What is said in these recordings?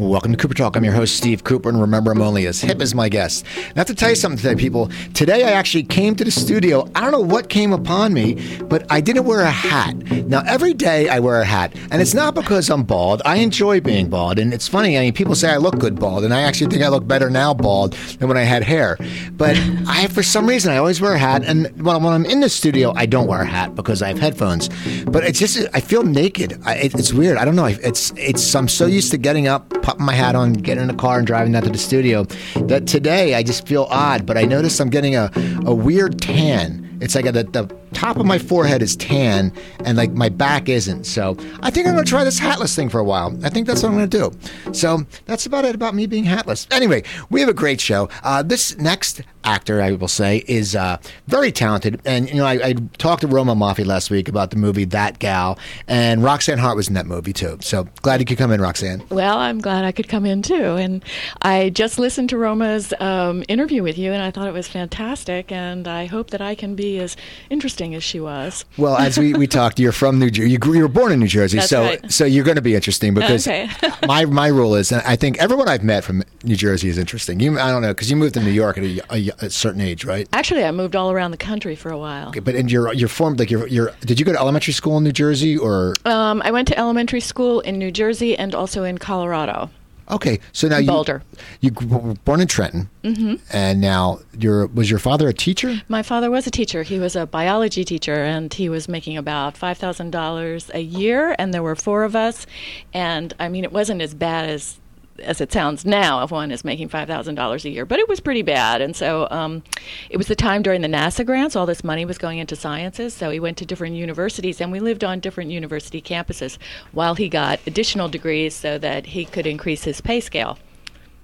Welcome to Cooper Talk. I'm your host, Steve Cooper, and remember, I'm only as hip as my guest. Now, I have to tell you something today, people. Today, I actually came to the studio. I don't know what came upon me, but I didn't wear a hat. Now, every day I wear a hat, and it's not because I'm bald. I enjoy being bald, and it's funny. I mean, people say I look good bald, and I actually think I look better now bald than when I had hair. But I, for some reason, I always wear a hat, and when, when I'm in the studio, I don't wear a hat because I have headphones. But it's just I feel naked. I, it, it's weird. I don't know. It's it's I'm so used to getting up popping my hat on, getting in the car, and driving down to the studio. That today I just feel odd, but I notice I'm getting a, a weird tan. It's like a, the, the top of my forehead is tan and like my back isn't. So I think I'm going to try this hatless thing for a while. I think that's what I'm going to do. So that's about it about me being hatless. Anyway, we have a great show. Uh, this next actor, I will say, is uh, very talented. And, you know, I, I, talked to Roma Maffia last week about the movie That Gal, and Roxanne Hart was in that movie too. So glad you could come in, Roxanne. Well, I'm glad I could come in too. And I just listened to Roma's um, interview with you, and I thought it was fantastic. And I hope that I can be as interesting as she was. Well, as we, we talked, you're from New Jersey. You, grew, you were born in New Jersey, That's so right. so you're going to be interesting because Okay. my my rule is, and I think everyone I've met from New Jersey is interesting. You, I don't know, because you moved to New York at a, a, a certain age, right? Actually, I moved all around the country for a while. Okay, but in your your form, like your your, did you go to elementary school in New Jersey or? Um, I went to elementary school in New Jersey and also in Colorado. Okay, so now you Boulder. You were born in Trenton, mm-hmm. and now your was your father a teacher? My father was a teacher. He was a biology teacher, and he was making about five thousand dollars a year. And there were four of us, and I mean, it wasn't as bad as as it sounds now if one is making five thousand dollars a year, but it was pretty bad. And so um, it was the time during the NASA grants. All this money was going into sciences, so he went to different universities, and we lived on different university campuses while he got additional degrees so that he could increase his pay scale.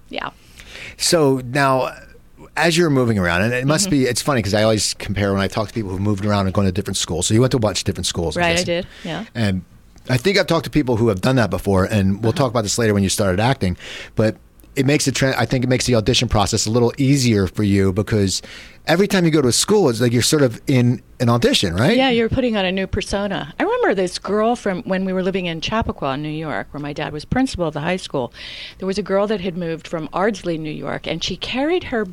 Yeah. So now, as you're moving around, and it must Mm-hmm. be, it's funny because I always compare when I talk to people who've moved around and gone to different schools. So you went to a bunch of different schools, Right, I did, yeah. And I think I've talked to people who have done that before, and we'll talk about this later when you started acting. But it makes the tra- I think it makes the audition process a little easier for you because every time you go to a school, it's like you're sort of in an audition, right? Yeah, you're putting on a new persona. I remember this girl from when we were living in Chappaqua, New York, where my dad was principal of the high school. There was a girl that had moved from Ardsley, New York, and she carried her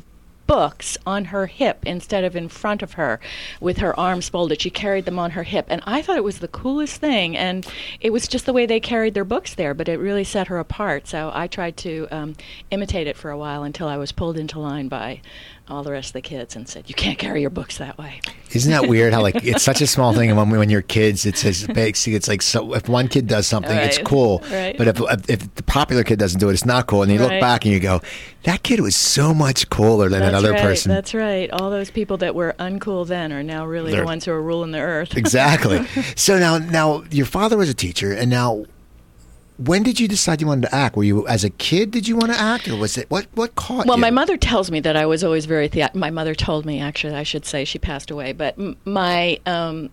books on her hip instead of in front of her with her arms folded. She carried them on her hip. And I thought it was the coolest thing. And it was just the way they carried their books there, but it really set her apart. So I tried to um, imitate it for a while until I was pulled into line by all the rest of the kids and said, You can't carry your books that way. Isn't that weird? How like it's such a small thing, and when when you're kids, it's as big. See, it's like so. If one kid does something, it's cool. right. But if, if if the popular kid doesn't do it, it's not cool. And you look back and you go, "That kid was so much cooler than That's another right, person." That's right. All those people that were uncool then are now really They're- the ones who are ruling the earth. exactly. So now, now your father was a teacher, and now, when did you decide you wanted to act? Were you as a kid? Did you want to act, or was it what what caught Well, you? my mother tells me that I was always very thea- my mother told me actually I should say she passed away, but m- my um,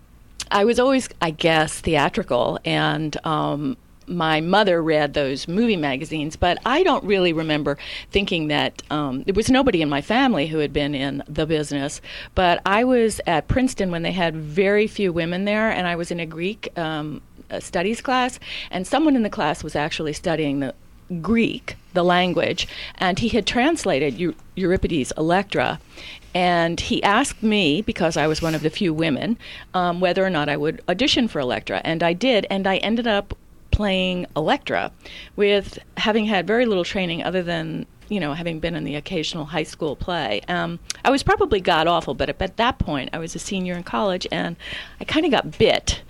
I was always I guess theatrical and um, my mother read those movie magazines, but I don't really remember thinking that um, there was nobody in my family who had been in the business. But I was at Princeton when they had very few women there, and I was in a Greek um, uh studies class, and someone in the class was actually studying the Greek, the language, and he had translated Eu- Euripides' Electra. And he asked me, because I was one of the few women, um, whether or not I would audition for Electra. And I did, and I ended up playing Electra with having had very little training other than you know having been in the occasional high school play um, i was probably god awful but at that point i was a senior in college and i kind of got bit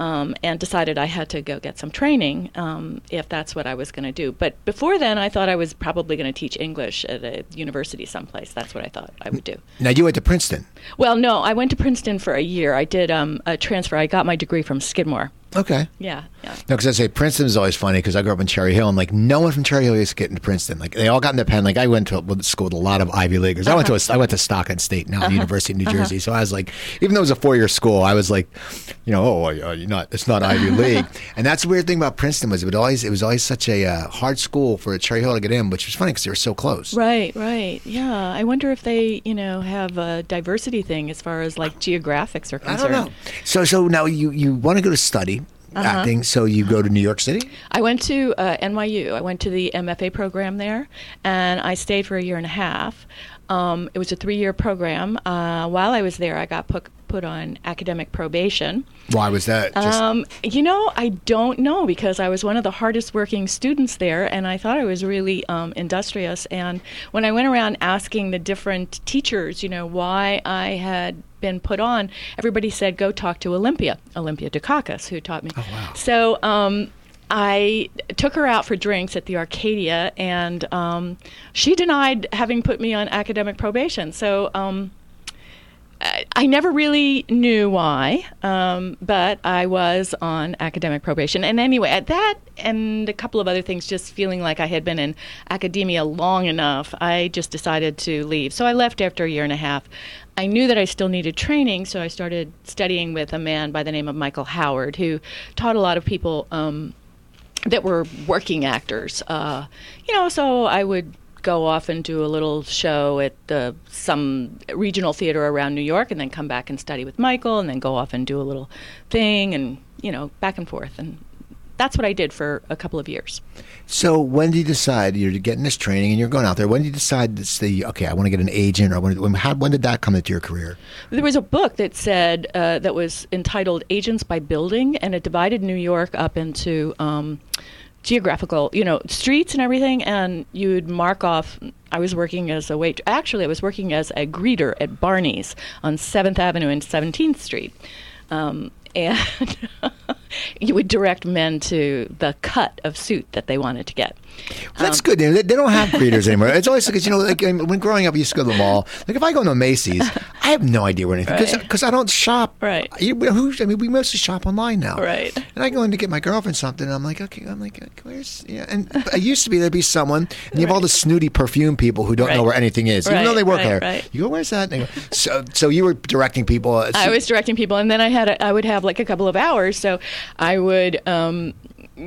um, and decided I had to go get some training um, if that's what I was going to do. But before then, I thought I was probably going to teach English at a university someplace. That's what I thought I would do. now you went to Princeton. Well, no, I went to Princeton for a year. I did um, a transfer. I got my degree from Skidmore. Okay. Yeah, yeah. No, because I say Princeton is always funny because I grew up in Cherry Hill and like no one from Cherry Hill used to get into Princeton. Like they all got into Penn. Like I went to a school with a lot of Ivy Leaguers. I went to a, I went to Stockton State, now the University of New Jersey. So I was like, even though it was a four year school, I was like, you know, oh, uh, you're not. It's not Ivy League. and that's the weird thing about Princeton was it would always it was always such a uh, hard school for a Cherry Hill to get in, which was funny because they were so close. Right, right. Yeah. I wonder if they, you know, have a diversity thing as far as like geographics are concerned. I don't know. So so now you you want to go to study. Acting. So you go to New York City? I went to uh, NYU. I went to the MFA program there, and I stayed for a year and a half. Um, it was a three-year program. Uh, while I was there, I got put put on academic probation. Why was that? Just- Um, you know, I don't know because I was one of the hardest working students there, and I thought I was really um, industrious. And when I went around asking the different teachers, you know, why I had been put on, everybody said, "Go talk to Olympia, Olympia Dukakis, who taught me." Oh, wow. So. Um, I took her out for drinks at the Arcadia, and um, she denied having put me on academic probation. So um, I, never really knew why, um, but I was on academic probation. And anyway, at that and a couple of other things, just feeling like I had been in academia long enough, I just decided to leave. So I left after a year and a half. I knew that I still needed training, so I started studying with a man by the name of Michael Howard, who taught a lot of people. Um, that were working actors. Uh, you know, so I would go off and do a little show at the, some regional theater around New York, and then come back and study with Michael, and then go off and do a little thing, and you know, back and forth, and that's what I did for a couple of years. So when did you decide you're getting this training and you're going out there? When did you decide to say, okay, I want to get an agent, or when, when, how, when did that come into your career? There was a book that said uh, that was entitled "Agents by Building," and it divided New York up into um, geographical, you know, streets and everything. And you would mark off. I was working as a wait. Actually, I was working as a greeter at Barney's on Seventh Avenue and Seventeenth Street. Um, and you would direct men to the cut of suit that they wanted to get. Well, that's good. They, they don't have greeters anymore. It's always because you know, like when growing up, you used to go to the mall. Like if I go to Macy's, I have no idea where anything because Right. I don't shop. Right. You, who, I mean, we mostly shop online now. Right. And I go in to get my girlfriend something. And I'm like, okay, I'm like, where's yeah? And it used to be there'd be someone, and you have all the snooty perfume people who don't know where anything is, even though they work right, there. right. You go, where's that? And go, so, so you were directing people. uh, I was directing people, and then I had a, I would have like a couple of hours, so I would. Um,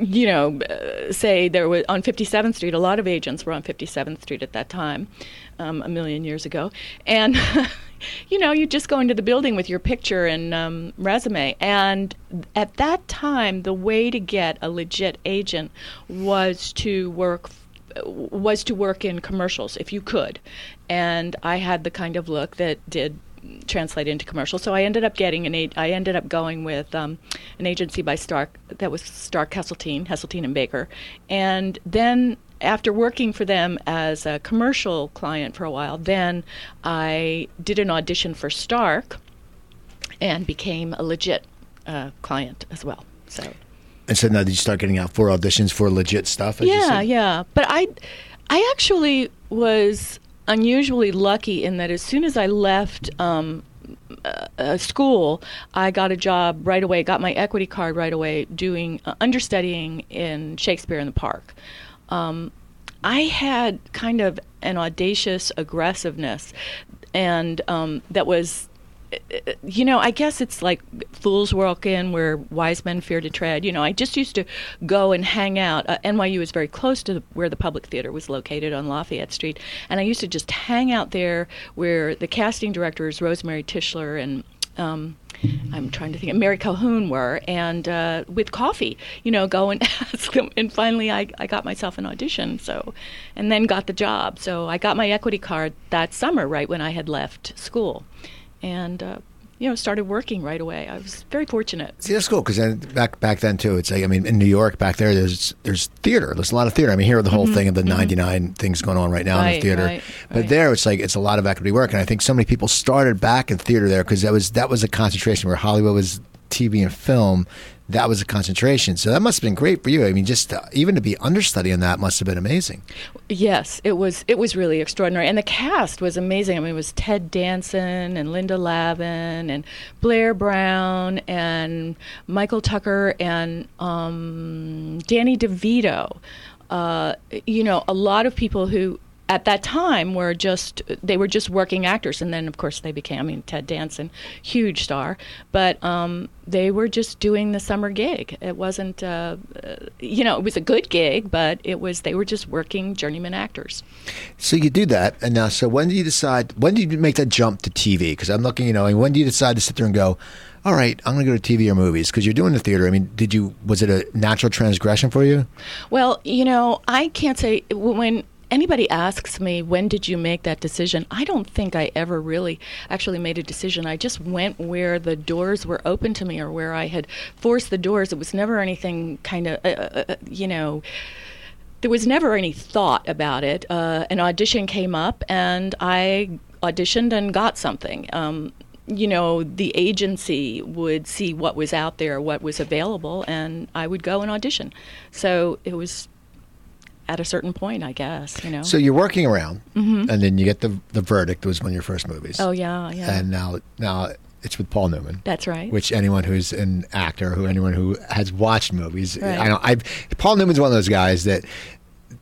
you know, uh, say there was on 57th Street. A lot of agents were on 57th Street at that time, um, a million years ago, and you know, you just go into the building with your picture and um, resume. And at that time, the way to get a legit agent was to work was to work in commercials if you could. And I had the kind of look that did translate into commercial. So I ended up getting an I ended up going with um, an agency by Stark that was Stark Hesseltine, Hesseltine and Baker. And then after working for them as a commercial client for a while, then I did an audition for Stark and became a legit uh, client as well. So and so now did you start getting out for auditions for legit stuff? as yeah, yeah. But I, I actually was unusually lucky in that as soon as I left um, uh, school, I got a job right away. Got my equity card right away, doing uh, understudying in Shakespeare in the Park. Um, I had kind of an audacious aggressiveness, and um, that was you know, I guess it's like fools walk in where wise men fear to tread. You know, I just used to go and hang out. Uh, NYU is very close to the, where the public theater was located on Lafayette Street, and I used to just hang out there where the casting directors Rosemarie Tichler and um, I'm trying to think Mary Calhoun were, and uh, with coffee, you know, go and ask them. And finally, I, I got myself an audition, so, and then got the job. So I got my equity card that summer, right when I had left school, and uh, you know, started working right away. I was very fortunate. See, that's cool because back back then too, it's like I mean, in New York back there, there's there's theater. There's a lot of theater. I mean, here the whole thing of the '99 things going on right now in the Mm-hmm. Theater, right, but right. there it's like it's a lot of equity work, and I think so many people started back in theater there because that was that was a concentration where Hollywood was TV and film. That was a concentration, so that must have been great for you. I mean, just uh, even to be understudy in that must have been amazing. Yes, it was. It was really extraordinary, and the cast was amazing. I mean, it was Ted Danson and Linda Lavin and Blair Brown and Michael Tucker and um, Danny DeVito. Uh, you know, a lot of people who at that time were just they were just working actors and then of course they became i mean ted danson huge star but um, they were just doing the summer gig it wasn't uh, you know it was a good gig but it was they were just working journeyman actors So you do that, and now, so when do you decide? When do you make that jump to TV? Because I'm looking, you know, and when do you decide to sit there and go, "All right, I'm going to go to TV or movies"? Because you're doing the theater. I mean, did you? Was it a natural transgression for you? Well, you know, I can't say when anybody asks me when did you make that decision? I don't think i ever really actually made a decision. I just went where the doors were open to me or where i had forced the doors. It was never anything kind of uh, uh, uh, you know there was never any thought about it. Uh, an audition came up and i auditioned and got something. Um, you know, the agency would see what was out there, what was available, and I would go and audition. So it was at a certain point, I guess, you know. So you're working around, mm-hmm. and then you get the the verdict. Was one of your first movies. oh yeah, yeah. And now, now it's with Paul Newman. That's right. Which anyone who's an actor, who anyone who has watched movies, Right. I know. I Paul Newman's one of those guys that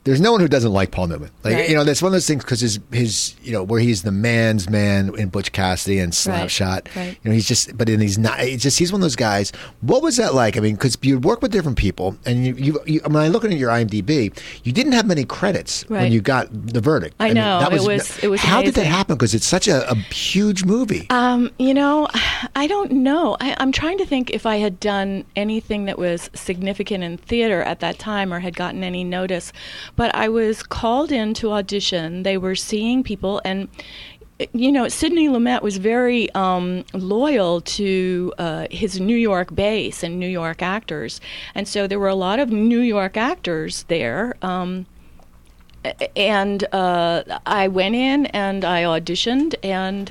there's no one who doesn't like Paul Newman. Like Right. you know, that's one of those things because his his you know where he's the man's man in Butch Cassidy and Right. Slapshot. Right. You know, he's just but then he's not. It's just he's one of those guys. What was that like? I mean, because you work with different people, and you, you, you when I look at your IMDb, you didn't have many credits when you got the verdict. I mean, know. that It was- it was How did that happen? Because it's such a, a huge movie. Um, you know, I don't know. I, I'm trying to think if I had done anything that was significant in theater at that time or had gotten any notice. But I was called in to audition. They were seeing people, and you know, Sidney Lumet was very um, loyal to uh, his New York base and New York actors, and so there were a lot of New York actors there. Um, and uh, I went in and I auditioned and.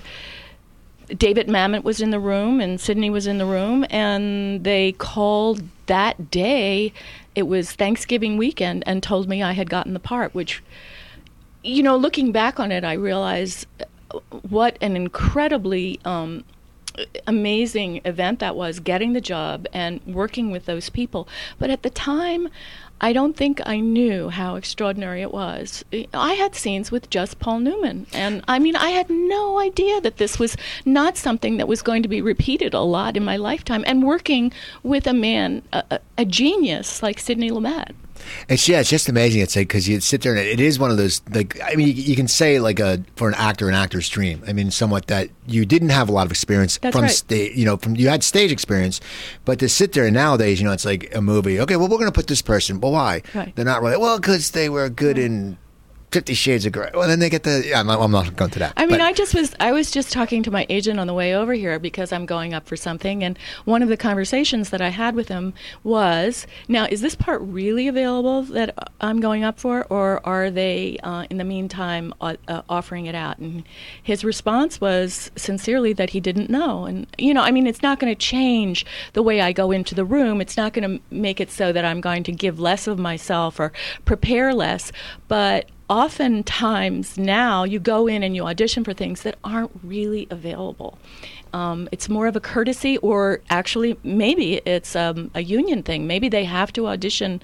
David Mamet was in the room and Sidney was in the room, and they called that day. It was Thanksgiving weekend, and told me I had gotten the part. Which, you know, looking back on it, I realize what an incredibly um, amazing event that was getting the job and working with those people. But at the time, I don't think I knew how extraordinary it was. I had scenes with just Paul Newman, and I mean, I had no idea that this was not something that was going to be repeated a lot in my lifetime. And working with a man, a, a- genius like Sidney Lumet. It's yeah, it's just amazing. It's like because you sit there and it is one of those like I mean you, you can say like a for an actor an actor's dream. I mean somewhat that you didn't have a lot of experience That's from right. stage. You know from you had stage experience, but to sit there and nowadays you know it's like a movie. Okay, well we're going to put this person. but why? Right. They're not really well because they were good in Fifty Shades of Grey. Well, then they get the yeah. I'm not, I'm not going to that. I mean, But- I just was I was just talking to my agent on the way over here because I'm going up for something, and one of the conversations that I had with him was, "Now, is this part really available that I'm going up for, or are they, uh, in the meantime, uh, uh, offering it out?" And his response was sincerely that he didn't know, and you know, I mean, it's not going to change the way I go into the room. It's not going to make it so that I'm going to give less of myself or prepare less, but oftentimes now you go in and you audition for things that aren't really available. Um, it's more of a courtesy, or actually, maybe it's um, a union thing. Maybe they have to audition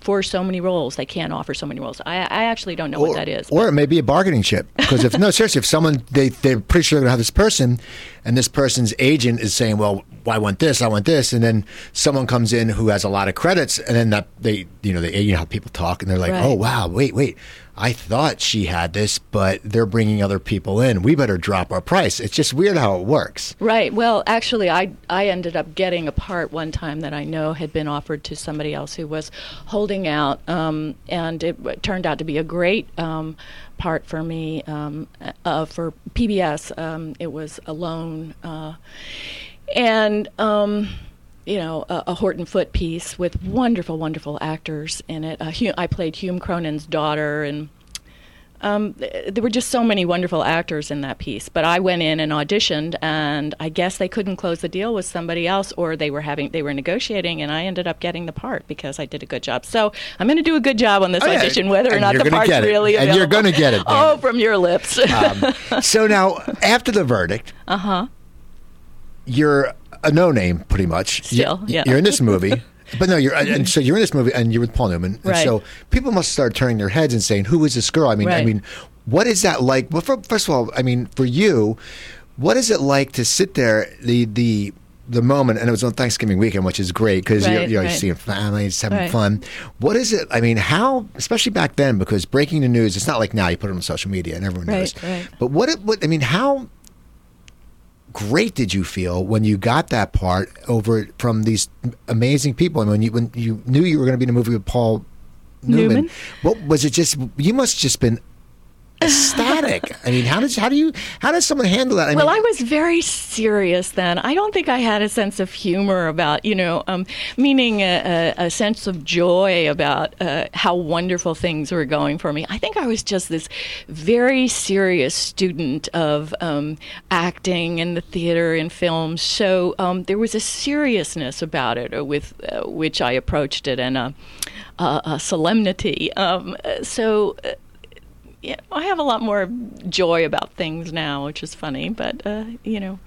for so many roles. They can't offer so many roles. I, I actually don't know what that is. Or it may be a bargaining chip. Because if no, seriously, if someone they they're pretty sure they're gonna have this person, and this person's agent is saying, "Well, I want this, I want this," and then someone comes in who has a lot of credits, and then that they you know they you know how people talk, and they're like, Right. "Oh wow, wait, wait." I thought she had this, but they're bringing other people in. We better drop our price. It's just weird how it works. Right. Well, actually, I I ended up getting a part one time that I know had been offered to somebody else who was holding out, um, and it turned out to be a great um, part for me um, uh, for PBS. Um, it was alone, uh, and. You know, a, a Horton Foote piece with wonderful, wonderful actors in it. Uh, Hu- I played Hume Cronyn's daughter, and um, th- there were just so many wonderful actors in that piece. But I went in and auditioned, and I guess they couldn't close the deal with somebody else, or they were having they were negotiating, and I ended up getting the part because I did a good job. So I'm going to do a good job on this Oh, yeah. audition, whether or not the part's really And you're gonna get it, Oh, from your lips. Um, so now, after the verdict, uh huh. you're a no name pretty much. Still, You- yeah. You're in this movie. But no, you're and so you're in this movie and you're with Paul Newman. And Right. so people must start turning their heads and saying, "Who is this girl?" I mean, I mean, What is that like? Well, for, first of all, I mean, for you, what is it like to sit there the the the moment, and it was on Thanksgiving weekend, which is great because Right, you're, you're right. seeing families having Right. fun. What is it? I mean, how, especially back then, because breaking the news, it's not like now you put it on social media and everyone Right, knows. right. But what? It, what I mean, how great did you feel when you got that part over from these amazing people? I And when you when you knew you were going to be in a movie with Paul Newman, Newman? what was it? Just you must have just been ecstatic. I mean, how does how do you how does someone handle that? I well, mean, I was very serious then. I don't think I had a sense of humor about, you know, um, meaning a, a, a sense of joy about uh, how wonderful things were going for me. I think I was just this very serious student of um, acting and the theater and film. So um, there was a seriousness about it uh, with uh, which I approached it and a, a, a solemnity. Um, uh, so. Uh, yeah, I have a lot more joy about things now, which is funny, but uh, you know,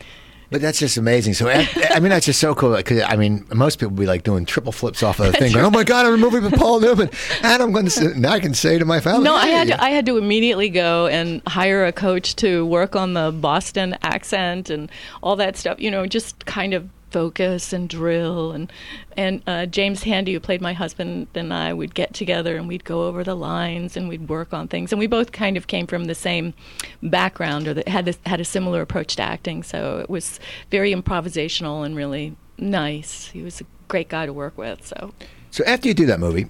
But that's just amazing. So I, I mean, that's just so cool. Because I mean, most people would be like doing triple flips off of the thing. Going, oh my god, I'm a movie with Paul Newman, and I'm going to and I can say to my family, no, I had to, I had to immediately go and hire a coach to work on the Boston accent and all that stuff. You know, just kind of focus and drill and and uh, James Handy, who played my husband, and I would get together and we'd go over the lines and we'd work on things. And we both kind of came from the same background or had this, had a similar approach to acting. So it was very improvisational and really nice. He was a great guy to work with. So So after you do that movie,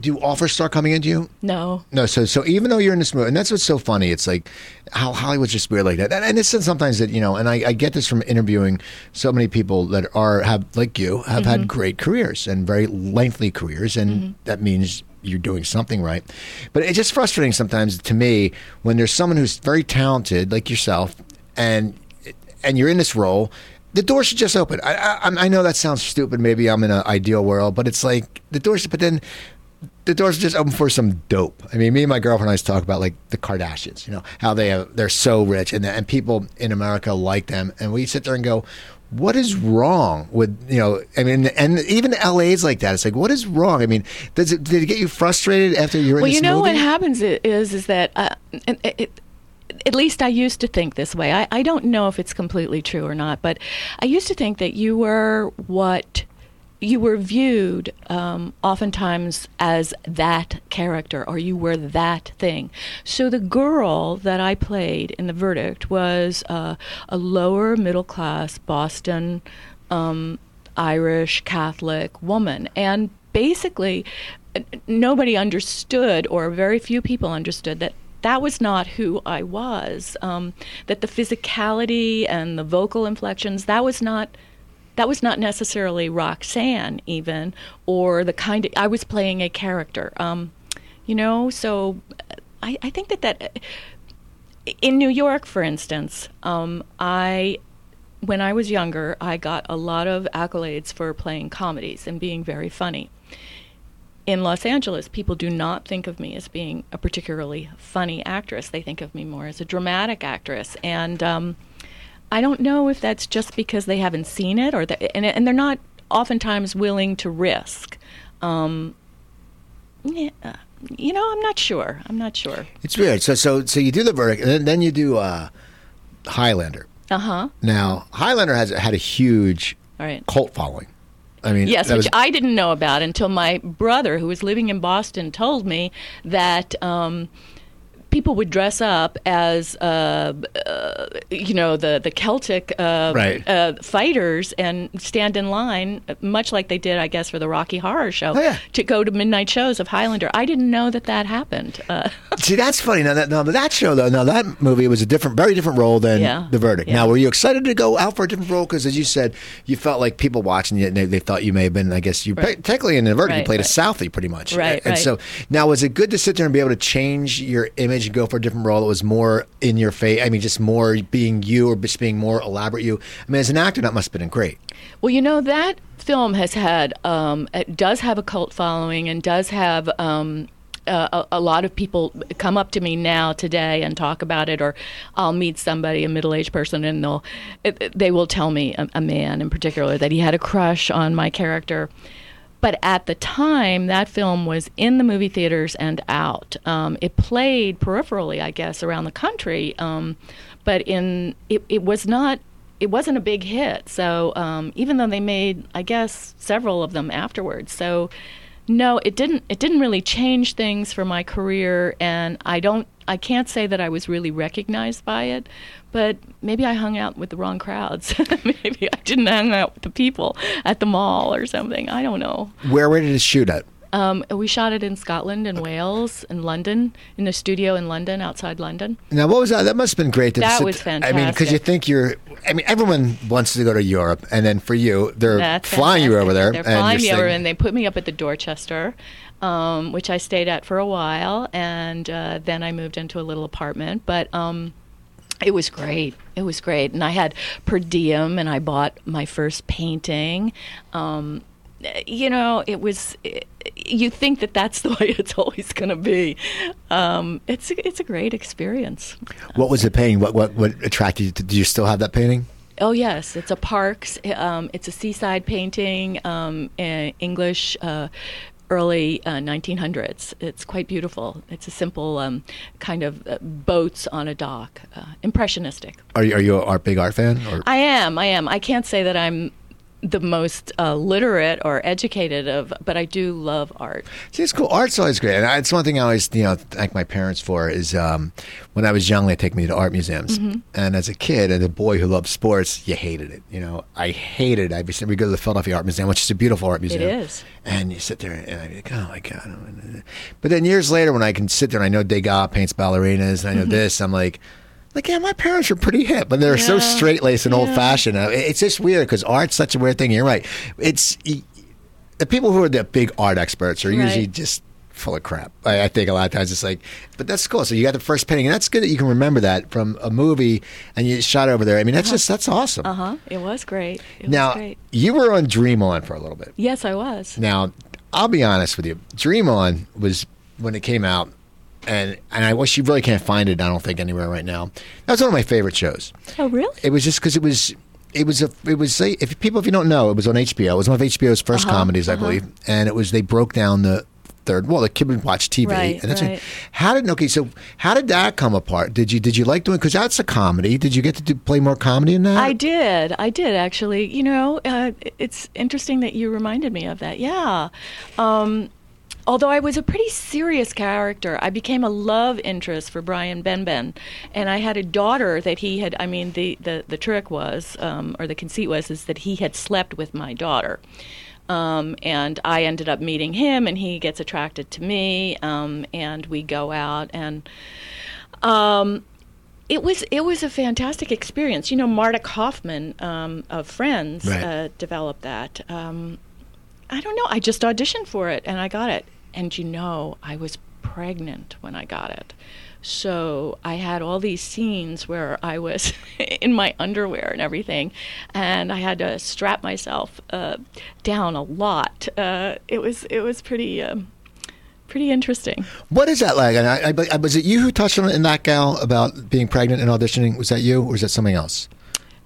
do offers start coming into you? no, No, so so even though you're in this movie, and that's what's so funny, it's like how Hollywood's just weird like that. And, and it's sometimes that you know, and I, I get this from interviewing so many people that are have like you have had mm-hmm. great careers and very lengthy careers, and mm-hmm. that means you're doing something right. But it's just frustrating sometimes to me when there's someone who's very talented like yourself, and and you're in this role. The door should just open. I, I, I know that sounds stupid. Maybe I'm in an ideal world, but it's like the doors. But then the doors just open for some dope. I mean, me and my girlfriend always talk about like the Kardashians, you know, how they have, they're so rich and and people in America like them, and we sit there and go, what is wrong with you know? I mean, and even LA's like that. It's like, what is wrong? I mean, does it did it get you frustrated after you're in Well, this you know movie? what happens is is that uh, it, it, at least I used to think this way. I, I don't know if it's completely true or not, but I used to think that you were what you were viewed um, oftentimes as that character or you were that thing. So the girl that I played in The Verdict was uh, a lower middle class Boston um, Irish Catholic woman. And basically, nobody understood, or very few people understood, that that was not who I was. Um, that the physicality and the vocal inflections, that was not that was not necessarily Roxanne even or the kind of I was playing a character. Um, you know so I, I think that that in New York for instance um, I when I was younger I got a lot of accolades for playing comedies and being very funny. In Los Angeles, people do not think of me as being a particularly funny actress. They think of me more as a dramatic actress, and um, I don't know if that's just because they haven't seen it, or that, and, and they're not oftentimes willing to risk. Um, yeah, you know, I'm not sure. I'm not sure. It's weird. So so so you do the verdict, and then, then you do uh, Highlander. Uh huh. Now Highlander has had a huge right. cult following. I mean, Yes, which was- I didn't know about until my brother, who was living in Boston, told me that um, people would dress up as, uh, uh, you know, the the Celtic uh, Right. uh, fighters and stand in line, much like they did, I guess, for the Rocky Horror Show, Oh, yeah. to go to midnight shows of Highlander. I didn't know that that happened. Uh, See, that's funny. Now that now that show though, now that movie was a different, very different role than Yeah. the verdict. Yeah. Now, were you excited to go out for a different role? Because as you said, you felt like people watching you, they, they thought you may have been. I guess you Right. technically in the verdict, you Right, played a. Southie pretty much. Right, And so now, was it good to sit there and be able to change your image and go for a different role that was more in your face? I mean, just more being you or just being more elaborate you. I mean, as an actor, that must have been great. Well, you know that film has had um, it does have a cult following and does have um, a, a lot of people come up to me now today and talk about it, or I'll meet somebody, a middle-aged person, and they'll it- they will tell me a, a man in particular that he had a crush on my character. But at the time, that film was in the movie theaters and out. Um, it played peripherally, I guess, around the country, um, but in it, it was not. It wasn't a big hit. So um, even though they made, I guess, several of them afterwards. So no, it didn't. It didn't really change things for my career, and I don't. I can't say that I was really recognized by it, but maybe I hung out with the wrong crowds. maybe I didn't hang out with the people at the mall or something. I don't know. Where, where did it shoot at? Um, we shot it in Scotland and Wales and London, in a studio in London, outside London. Now, what was that? That must have been great. To That sit- was fantastic. I mean, because you think you're. I mean, everyone wants to go to Europe, and then for you, they're That's flying you over there. They're flying me over, and they put me up at the Dorchester, um, which I stayed at for a while, and uh, then I moved into a little apartment. But um, it was great. It was great, and I had per diem, and I bought my first painting. Um, you know, it was. you think that that's the way it's always going to be. Um, it's a, it's a great experience. What was the painting? What what what attracted you? To, do you still have that painting? Oh yes, it's a Parks. Um, it's a seaside painting, um, English, uh, early uh, 1900s. It's quite beautiful. It's a simple um, kind of uh, boats on a dock, uh, impressionistic. Are you are you a art big art fan? Or I am. I am. I can't say that I'm the most uh, literate or educated of, but I do love art. See, it's cool. Art's always great, and I- it's one thing I always, you know, thank my parents for is um, when I was young, they take me to art museums, Mm-hmm. and as a kid and a boy who loved sports, you hated it. You know, I hated. it. I'd be we go to the Philadelphia Art Museum, which is a beautiful art museum. is. and you sit there and I'm like, oh my god. But then years later, when I can sit there and I know Degas paints ballerinas, and I know this, I'm like. Like yeah, my parents were pretty hip, but they're so straight laced and old fashioned. It's just weird because art's such a weird thing. You're right. It's the people who are the big art experts are usually Right. just full of crap. I, I think a lot of times it's like, but that's cool. So you got the first painting, and that's good that you can remember that from a movie and you shot over there. I mean, that's just that's awesome. Uh huh. It was great. It now was great. you were on Dream On for a little bit. Yes, I was. Now I'll be honest with you, Dream On was when it came out. And and I wish you really can't find it. I don't think anywhere right now. That was one of my favorite shows. Oh, really? It was just because it was it was a it was a, if people if you don't know it was on HBO. It was one of HBO's 1st Uh-huh, comedies, I believe, and it was they broke down the third wall. The kid would watch TV, Right, and that's right. how did okay. So how did that come apart? Did you did you like doing because that's a comedy? Did you get to do, play more comedy in that? I did. I did actually. You know, uh, it's interesting that you reminded me of that. Yeah. Um, although I was a pretty serious character, I became a love interest for Brian Benben, and I had a daughter that he had. I mean, the the the trick was, um, or the conceit was, is that he had slept with my daughter. Um, and I ended up meeting him, and he gets attracted to me, um, and we go out, and um, it was it was a fantastic experience. You know, Marta Kauffman um, of Friends Right. uh, developed that. Um, I don't know. I just auditioned for it and I got it. And you know, I was pregnant when I got it. So I had all these scenes where I was in my underwear and everything, and I had to strap myself uh, down a lot. Uh, it was it was pretty um, pretty interesting. What is that like? And I, I, was it you who touched on it in that gal about being pregnant and auditioning? Was that you, or was that something else?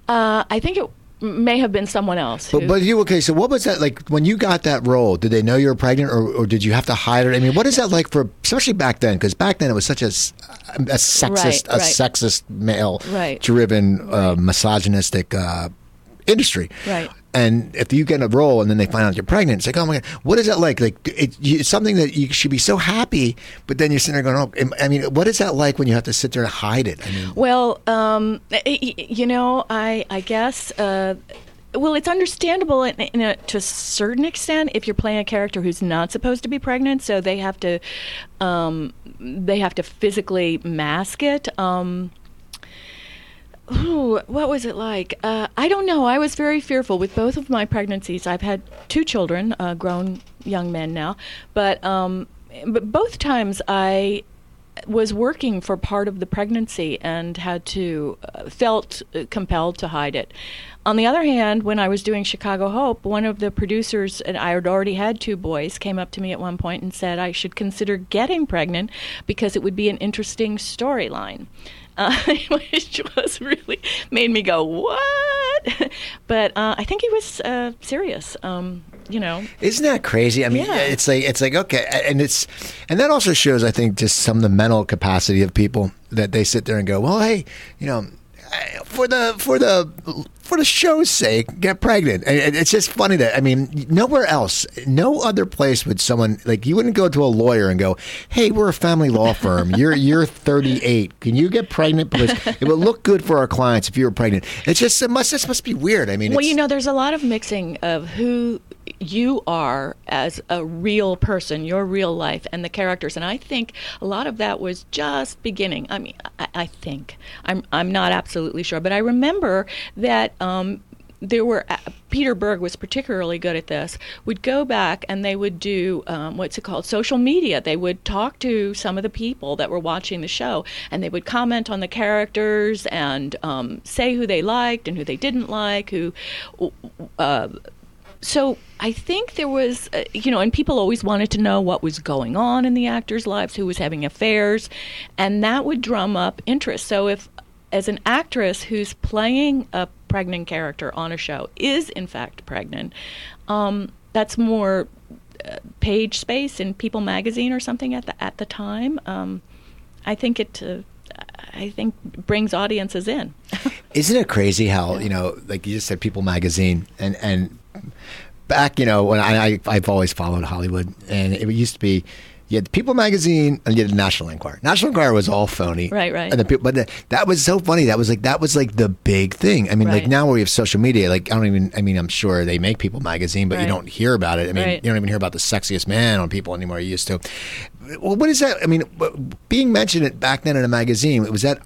Uh, I think it may have been someone else. But, who- but you okay? So what was that like when you got that role? Did they know you were pregnant, or, or did you have to hide it? I mean, what is that like for, especially back then? Because back then it was such a, a sexist, Right, a right. sexist male Right. driven, uh, misogynistic uh, industry. Right. And if you get in a role and then they find out you're pregnant, it's like, oh my god, what is that like? Like it, it's something that you should be so happy, but then you're sitting there going, oh, I mean, what is that like when you have to sit there and hide it? I mean, Well, um, you know, I I guess. Uh, well, it's understandable in, in a, to a certain extent if you're playing a character who's not supposed to be pregnant, so they have to um, they have to physically mask it. Um, Ooh, what was it like? Uh, I don't know. I was very fearful with both of my pregnancies. I've had two children, uh, grown young men now, but um, but both times I was working for part of the pregnancy and had to uh, felt uh, compelled to hide it. on the other hand, when I was doing Chicago Hope, one of the producers, and I had already had two boys, came up to me at one point and said I should consider getting pregnant because it would be an interesting storyline. Uh, which was really made me go what? But uh, i think he was uh, serious um, you know. Isn't that crazy? I mean Yeah. it's like it's like okay and it's and that also shows i think just some of the mental capacity of people that they sit there and go well hey you know for the for the for the show's sake get pregnant. And it's just funny that i mean nowhere else no other place would someone like you wouldn't go to a lawyer and go hey we're a family law firm. You're you're 38 can you get pregnant because it would look good for our clients if you were pregnant. It's just it must this must be weird. I mean Well, you know, there's a lot of mixing of who you are as a real person, your real life, and the characters. And I think a lot of that was just beginning. I mean, I, I think I'm I'm not absolutely sure, but I remember that. Um, there were uh, Peter Berg was particularly good at this. Would go back and they would do um, what's it called social media. They would talk to some of the people that were watching the show, and they would comment on the characters and um, say who they liked and who they didn't like. Who, uh, so I think there was, uh, you know, and people always wanted to know what was going on in the actors' lives, who was having affairs, and that would drum up interest. So if, as an actress who's playing a pregnant character on a show is in fact pregnant, um, that's more uh, page space in People magazine or something at the at the time. Um, I think it. Uh, I think brings audiences in. Isn't it crazy how you know, like you just said, People Magazine, and and back, you know, when I, I I've always followed Hollywood, and it used to be. You had People Magazine and you had the National Enquirer. National Enquirer was all phony, Right, right. And the people, but the, that was so funny. That was like that was like the big thing. I mean, like now where we have social media, like I don't even. I mean, I'm sure they make People Magazine, but you don't hear about it. I mean, Right. you don't even hear about the sexiest man on People anymore. You used to. Well, what is that? I mean, being mentioned back then in a magazine was that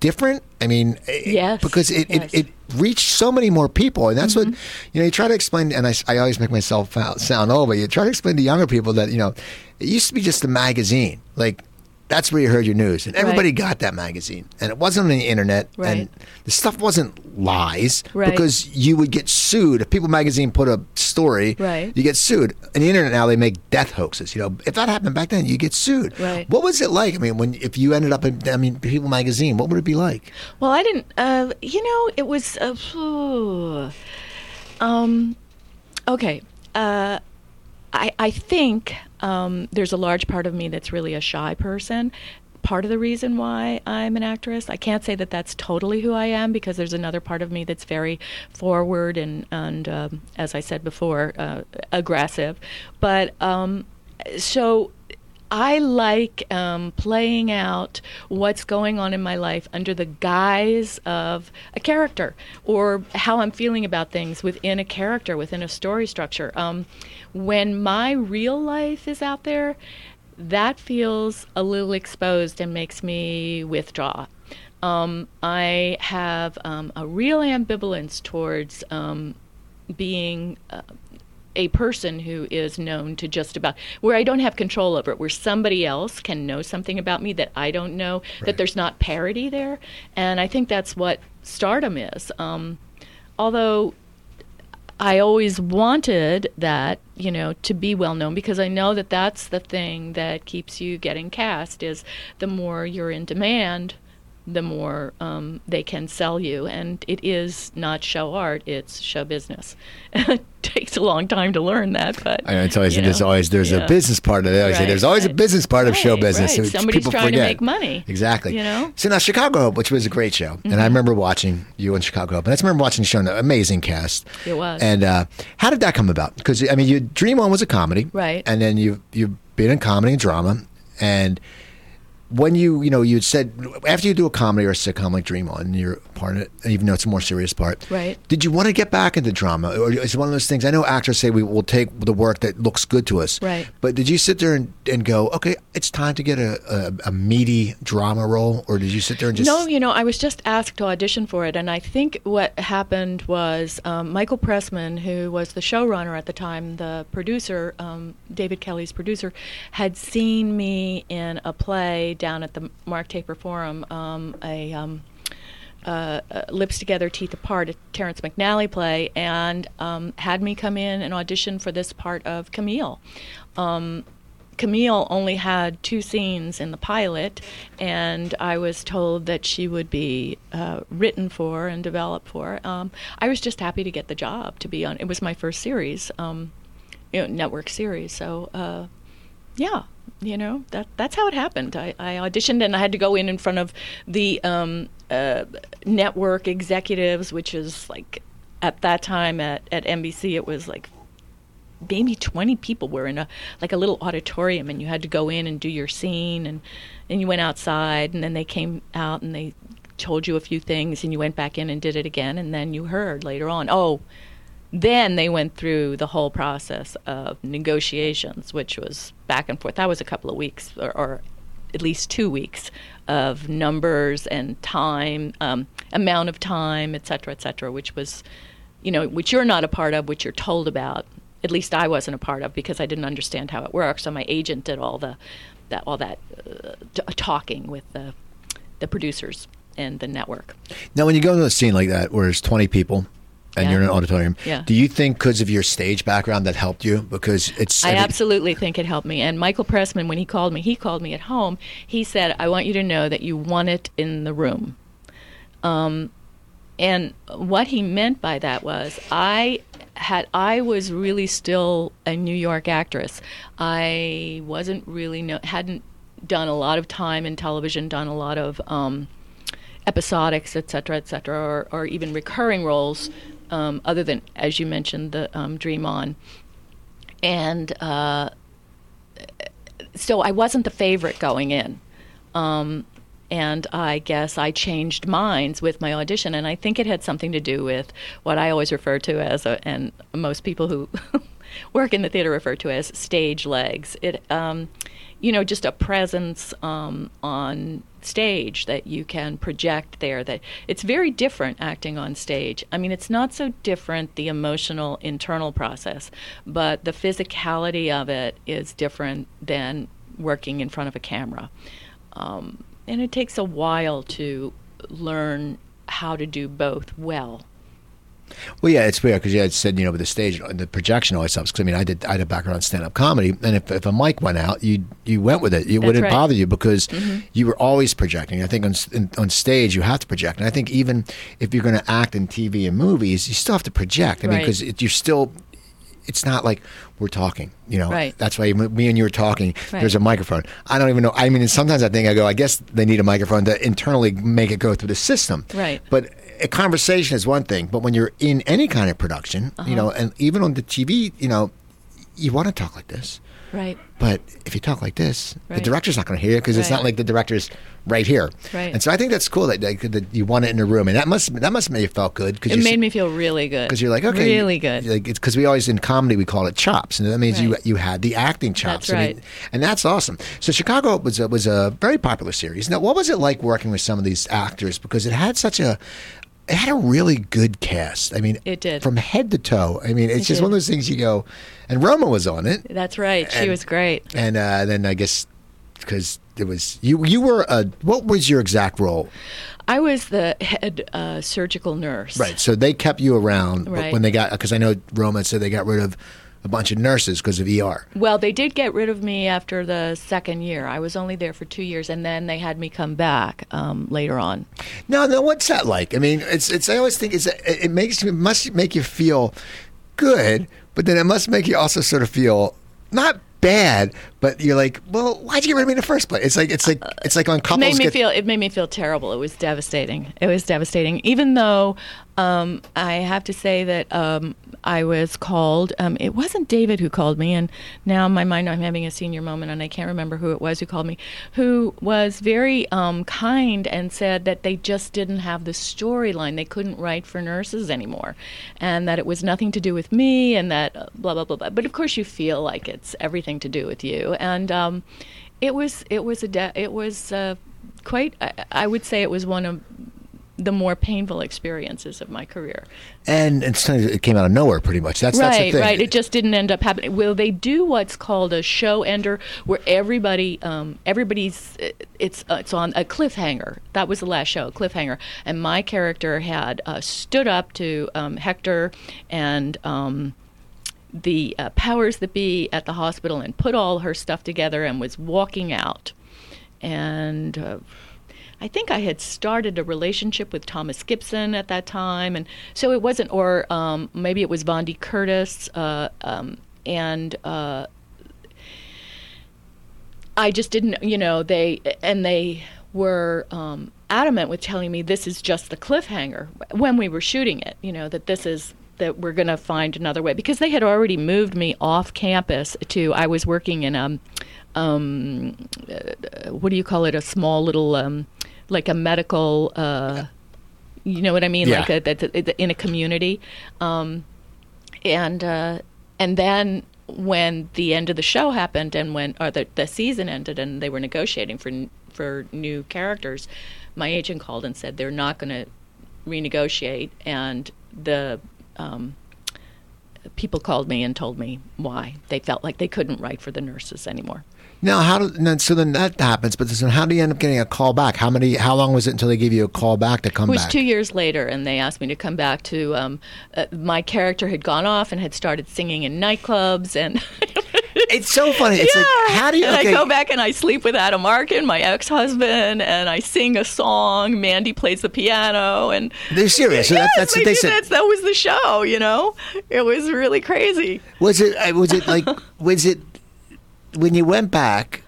different? I mean, it- Yes, because it, yes. it, it reached so many more people, and that's Mm-hmm. what you know. You try to explain, and I, I always make myself sound old, but you try to explain to younger people that you know it used to be just a magazine, like. That's where you heard your news, and everybody Right. got that magazine, and it wasn't on the internet, and the stuff wasn't lies Right. because you would get sued. If People Magazine put a story, Right. you get sued. On the internet now, they make death hoaxes. You know, if that happened back then, you get sued. Right. What was it like? I mean, when if you ended up in, I mean, People Magazine, what would it be like? Well, I didn't. Uh, you know, it was. Uh, um, okay. Uh, I I think um, there's a large part of me that's really a shy person. Part of the reason why I'm an actress, I can't say that that's totally who I am because there's another part of me that's very forward and and um, as I said before, uh, aggressive. But um, so I like um, playing out what's going on in my life under the guise of a character or how I'm feeling about things within a character, within a story structure. Um, when my real life is out there, that feels a little exposed and makes me withdraw. Um, I have um, a real ambivalence towards um, being uh, a person who is known to just about where I don't have control over it, where somebody else can know something about me that I don't know, Right. that there's not parity there, and I think that's what stardom is. Um, although I always wanted that, you know, to be well known because I know that that's the thing that keeps you getting cast is the more you're in demand, the more um, they can sell you. And it is not show art; it's show business. it takes a long time to learn that, but I know it's always you there's know, always there's a business part of it. I always say Right, there's always a business part of show business. right. Somebody's people trying to make money, Exactly. you know? So now Chicago Hope, which was a great show, and I remember watching you in Chicago Hope, and I just remember watching the show. An amazing cast. It was. And uh, how did that come about? Because I mean, you Dream On was a comedy, Right. And then you you've been in comedy and drama, and when you you know you said after you do a comedy or a sitcom like Dream On, and you're part of it, even though it's a more serious part, Right. Did you want to get back into drama, or is one of those things? I know actors say we will take the work that looks good to us, Right. But did you sit there and, and go, okay, it's time to get a, a, a meaty drama role, or did you sit there and just No, you know, I was just asked to audition for it, and I think what happened was um, Michael Pressman, who was the showrunner at the time, the producer, um, David Kelley's producer, had seen me in a play down at the Mark Taper Forum, um, a um, uh, uh, Lips Together, Teeth Apart, a Terrence McNally play, and um, had me come in and audition for this part of Camille. Um, Camille only had two scenes in the pilot, and I was told that she would be uh, written for and developed for. Um, I was just happy to get the job to be on. It was my first series, um, you know, network series. So, uh, yeah, you know that that's how it happened. I, I, auditioned and I had to go in in front of the um, uh, network executives, which is like at that time at, at NBC, it was like maybe 20 people were in a like a little auditorium and you had to go in and do your scene and and you went outside and then they came out and they told you a few things and you went back in and did it again and then you heard later on oh then they went through the whole process of negotiations which was back and forth that was a couple of weeks or, or at least two weeks of numbers and time um, amount of time et cetera et cetera which was you know which you're not a part of which you're told about at least I wasn't a part of because I didn't understand how it worked. So my agent did all the that all that uh, t- talking with the the producers and the network. Now, when you go into a scene like that where there's 20 people and Yeah. you're in an auditorium, Yeah. do you think because of your stage background that helped you? Because it's I mean, absolutely think it helped me. And Michael Pressman, when he called me, he called me at home. He said, "I want you to know that you want it in the room." Um, and what he meant by that was, I had I was really still a New York actress. I wasn't really no, hadn't done a lot of time in television, done a lot of um, episodics, et cetera, et cetera, or, or even recurring roles, um, other than, as you mentioned, the um, Dream On. And uh, so I wasn't the favorite going in. Um, and I guess I changed minds with my audition, and I think it had something to do with what I always refer to as, a, and most people who work in the theater refer to as stage legs. It, um, you know, just a presence um, on stage that you can project there. That it's very different acting on stage. I mean, it's not so different the emotional internal process, but the physicality of it is different than working in front of a camera. Um, and it takes a while to learn how to do both well. Well, yeah, it's weird because you had said, you know, with the stage, the projection always helps. Because I mean, I did, I had a background in stand-up comedy, and if, if a mic went out, you you went with it. It wouldn't right. bother you because mm-hmm. you were always projecting. I think on in, on stage you have to project, and I think even if you're going to act in TV and movies, you still have to project. I mean, because you're still. It's not like we're talking, you know. Right. That's why me and you are talking. Right. There's a microphone. I don't even know. I mean, sometimes I think I go. I guess they need a microphone to internally make it go through the system. Right. But a conversation is one thing, but when you're in any kind of production, Uh-huh. you know, and even on the TV, you know, you want to talk like this. Right. But if you talk like this, the director's not going to hear you because it's not like the director's right here. Right. And so I think that's cool that, that, that you want it in a room, and that must that must make you felt good because It made me feel really good. because you're like okay, really good. Like it's because we always in comedy we call it chops, and that means you Right. you had the acting chops. That's I mean, right. and that's awesome. So Chicago was a, was a very popular series. Now, what was it like working with some of these actors because it had such a it had a really good cast. I mean, It did. from head to toe. I mean, it's It just did. one of those things you go. And Roma was on it, That's right. She And- was great. and uh, then I guess because it was you. You were a what was your exact role? I was the head uh, surgical nurse. Right. So they kept you around Right. when they got because I know Roma said they got rid of a bunch of nurses because of ER. Well, they did get rid of me after the second year. I was only there for two years, and then they had me come back um, later on. No, no. What's that like? I mean, it's it's. I always think it's it it makes it must make you feel good, but then it must make you also sort of feel not bad, but you're like, well, why'd you get rid of me in the first place? It's like it's like it's like It couples made me get feel. It made me feel terrible. It was devastating. It was devastating. Even though um, I have to say that um, I was called. Um, it wasn't David who called me, and now in my mind I'm having a senior moment, and I can't remember who it was who called me. Who was very um, kind and said that they just didn't have the storyline. They couldn't write for nurses anymore, and that it was nothing to do with me, and that uh, blah blah blah. blah. But of course, you feel like it's everything to do with you, and um, it was it was a de- it was uh, quite. I, I would say it was one of the more painful experiences of my career. And it came out of nowhere, pretty much. That's that's the right, thing. right. It just didn't end up happening. Well, they do what's called a show ender, where everybody, um, everybody's, it's uh, it's on a cliffhanger. That was the last show, a cliffhanger, and my character had uh, stood up to um, Hector and. Um, the uh, powers that be at the hospital and put all her stuff together and was walking out. And uh, I think I had started a relationship with Thomas Gibson at that time, and so it wasn't, or um, maybe it was Vondie Curtis, uh, um, and uh, I just didn't, you know, they and they were um, adamant with telling me this is just the cliffhanger when we were shooting it, you know, that this is that we're going to find another way because they had already moved me off campus to I was working in a um, uh, what do you call it a small little um, like a medical uh, you know what I mean? Yeah. like a, that's a, in a community. Um, and uh, and then when the end of the show happened and when or the, the season ended and they were negotiating for for new characters my agent called and said they're not going to renegotiate. And the um, people called me and told me why. They felt like they couldn't write for the nurses anymore Now, how do so then that happens? But then how do you end up getting a call back? How many? How long was it until they gave you a call back to come back? It was back? two years later, and they asked me to come back to. Um, uh, my character had gone off and had started singing in nightclubs, and it's so funny. It's yeah. like how do you? And okay, I go back and I sleep with Adam Arkin, my ex-husband, and I sing a song. Mandy plays the piano, and They're serious. So yes, that, that's what they said. that. That was the show. You know, it was really crazy. Was it? uh, Was it like? was it when you went back?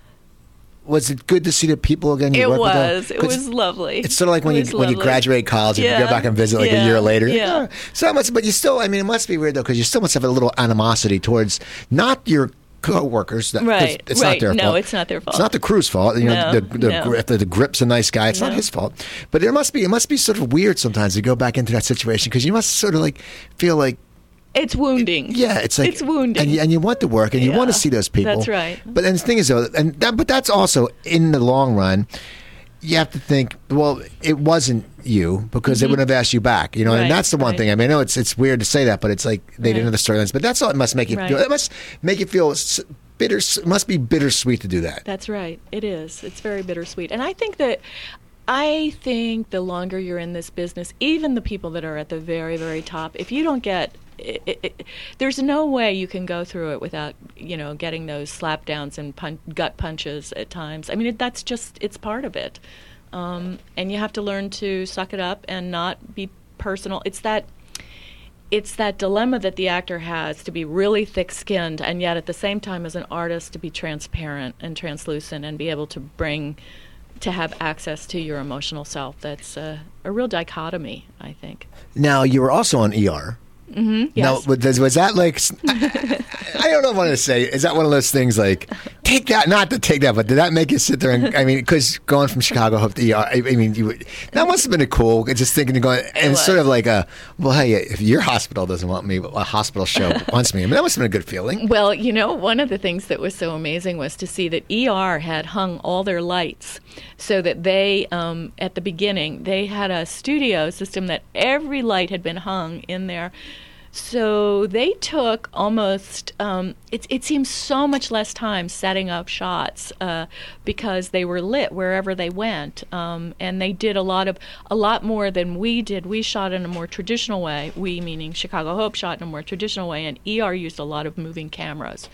Was it good to see the people again? You It worked with them? was. It was lovely. It's sort of like when you when you graduate college and you go back and visit like a year later. Yeah. So that must, but you still. I mean, it must be weird though because you still must have a little animosity towards not your co-workers. That, Right, It's not right. their No, fault. it's not their fault. It's not the crew's fault. You know, No, the the, no. the, the grip's a nice guy. It's not his fault. But there must be. It must be sort of weird sometimes to go back into that situation because you must sort of like feel like It's wounding. yeah, it's like it's wounding. and you, and you want to work, and you want to see those people. that's right. But and the thing is, though, and that, but that's also in the long run. You have to think. Well, it wasn't you because they wouldn't have asked you back. You know, and Mm-hmm. That's the one right. thing. I mean, I know it's it's weird to say that, but it's like they didn't have the storylines. But that's all it must make you Right. feel. It must make you feel bitter. It must be bittersweet to do that. That's right. It is. It's very bittersweet. And I think that I think the longer you're in this business, even the people that are at the very, very top, if you don't get it, there's no way you can go through it without you know getting those slap downs and pun- gut punches at times. I mean, it, that's just it's part of it, um, and you have to learn to suck it up and not be personal. It's that it's that dilemma that the actor has to be really thick-skinned and yet at the same time as an artist to be transparent and translucent and be able to bring to have access to your emotional self that's a, a real dichotomy i think Now you were also on ER. Yes. Now, was, was that like? I don't know what to say. Is that one of those things like take that? Not to take that, but did that make you sit there and I mean, because going from Chicago Hope to ER, I, I mean, you, that must have been a cool. Just thinking of going and sort of like a well, hey, if your hospital doesn't want me, but a hospital show wants me. I mean, that must have been a good feeling. Well, you know, one of the things that was so amazing was to see that ER had hung all their lights so that they, um, at the beginning, they had a studio system that every light had been hung in there. So they took almost, um, it, it seems so much less time setting up shots uh, because they were lit wherever they went. Um, and they did a lot of, a lot more than we did. We shot in a more traditional way, we meaning Chicago Hope shot in a more traditional way, and ER used a lot of moving cameras.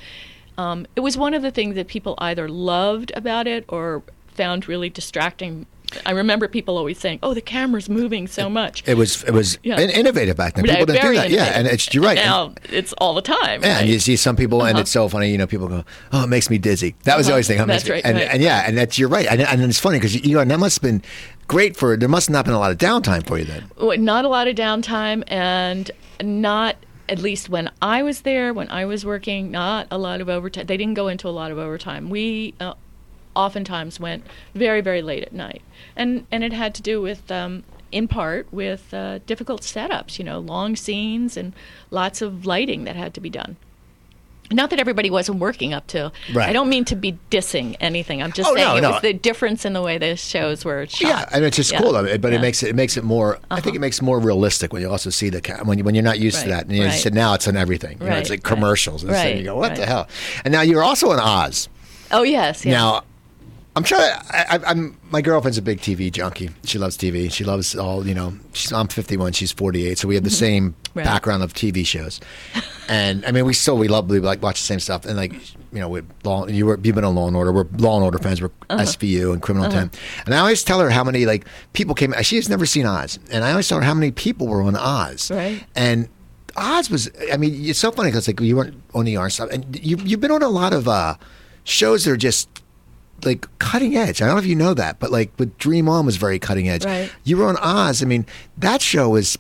Um, it was one of the things that people either loved about it or found really distracting. I remember people always saying, "Oh, the camera's moving so much." It was it was Yeah. innovative back then. Yeah, People didn't do that. Yeah, and it's you're right. Now it's all the time. Yeah, right? and you see some people, and Uh-huh. it's so funny. You know, people go, "Oh, it makes me dizzy." That was the Uh-huh. always thing. Oh, That's right, And, right. and yeah, and that's you're right. And, and it's funny because you know, and that must have been great for. There must not have been a lot of downtime for you then. Not a lot of downtime and not at least when I was there, when I was working, not a lot of overtime. They didn't go into a lot of overtime. We uh, oftentimes went very, very late at night, and and it had to do with. Um, in part with uh, difficult setups, you know, long scenes and lots of lighting that had to be done. not that everybody wasn't working up to. Right. I don't mean to be dissing anything. I'm just Oh, saying no, it no. was the difference in the way the shows were shot. Yeah, I mean, it's just Yeah. cool, though, but it Yeah. Uh-huh. makes it it makes it more. I think it makes it more realistic when you also see the when you, when you're not used to that. And you right. said now it's on everything. You know, it's Right, like right. commercials, and Right, you go, what the hell? And now you're also in Oz. Oh yes. yes. Now, I'm trying. To, I, I'm my girlfriend's a big TV junkie. She loves TV. She loves all. You know, she's, I'm 51. She's 48. So we have the same Right. background of TV shows. And I mean, we still we love we like watch the same stuff. And like you know, we law, you were you've been on Law and Order. We're Law and Order fans. We're Uh-huh. SVU and Criminal Intent. And I always tell her how many like people came. She has never seen Oz, and I always tell her how many people were on Oz. Right. And Oz was. I mean, it's so funny because like you weren't on the ER stuff, and you you've been on a lot of uh, shows that are just like cutting edge. I don't know if you know that, but like with Dream On was very cutting edge. Right. You were on Oz. I mean, that show was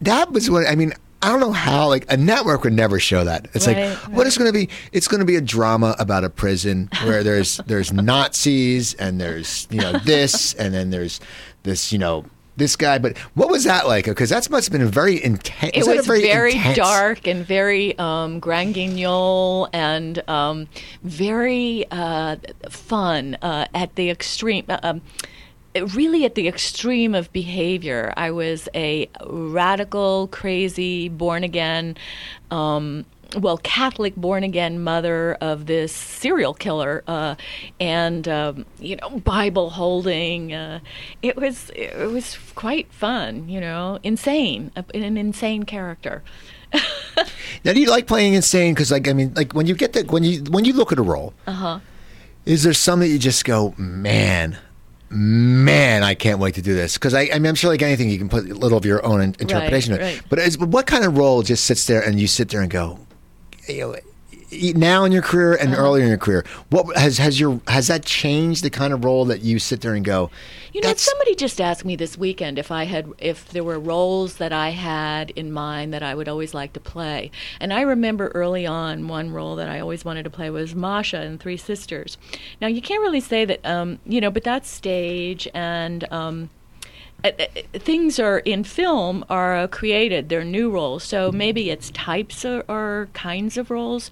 that was what I mean. I don't know how like a network would never show that. It's Right, like what is going to be? It's going to be a drama about a prison where there's there's Nazis and there's you know this and then there's this you know this guy. But what was that like? Because that must have been a very intense. it was very, intense- dark and very um, grand guignol and um, very uh, fun uh, at the extreme. uh, Um, really at the extreme of behavior. I was a radical, crazy, born again. Um, well, Catholic born again mother of this serial killer, uh, and um, you know, Bible holding. Uh, it was it was quite fun, you know, insane, an insane character. Now, do you like playing insane? Because, like, I mean, like when you get the when you when you look at a role, Uh-huh. is there some that you just go, man, man, I can't wait to do this? Because I, I mean, I'm sure like anything, you can put a little of your own in- interpretation. it. right. But is, what kind of role just sits there and you sit there and go, you know, now in your career and Uh-huh. earlier in your career, what has has your has that changed the kind of role that you sit there and go? You know, somebody just asked me this weekend if I had, if there were roles that I had in mind that I would always like to play. And I remember early on, one role that I always wanted to play was Masha in Three Sisters. Now, you can't really say that, um, you know, but that's stage and. Um, uh, uh, things are in film are uh, created. They're new roles. So maybe it's types or, or kinds of roles.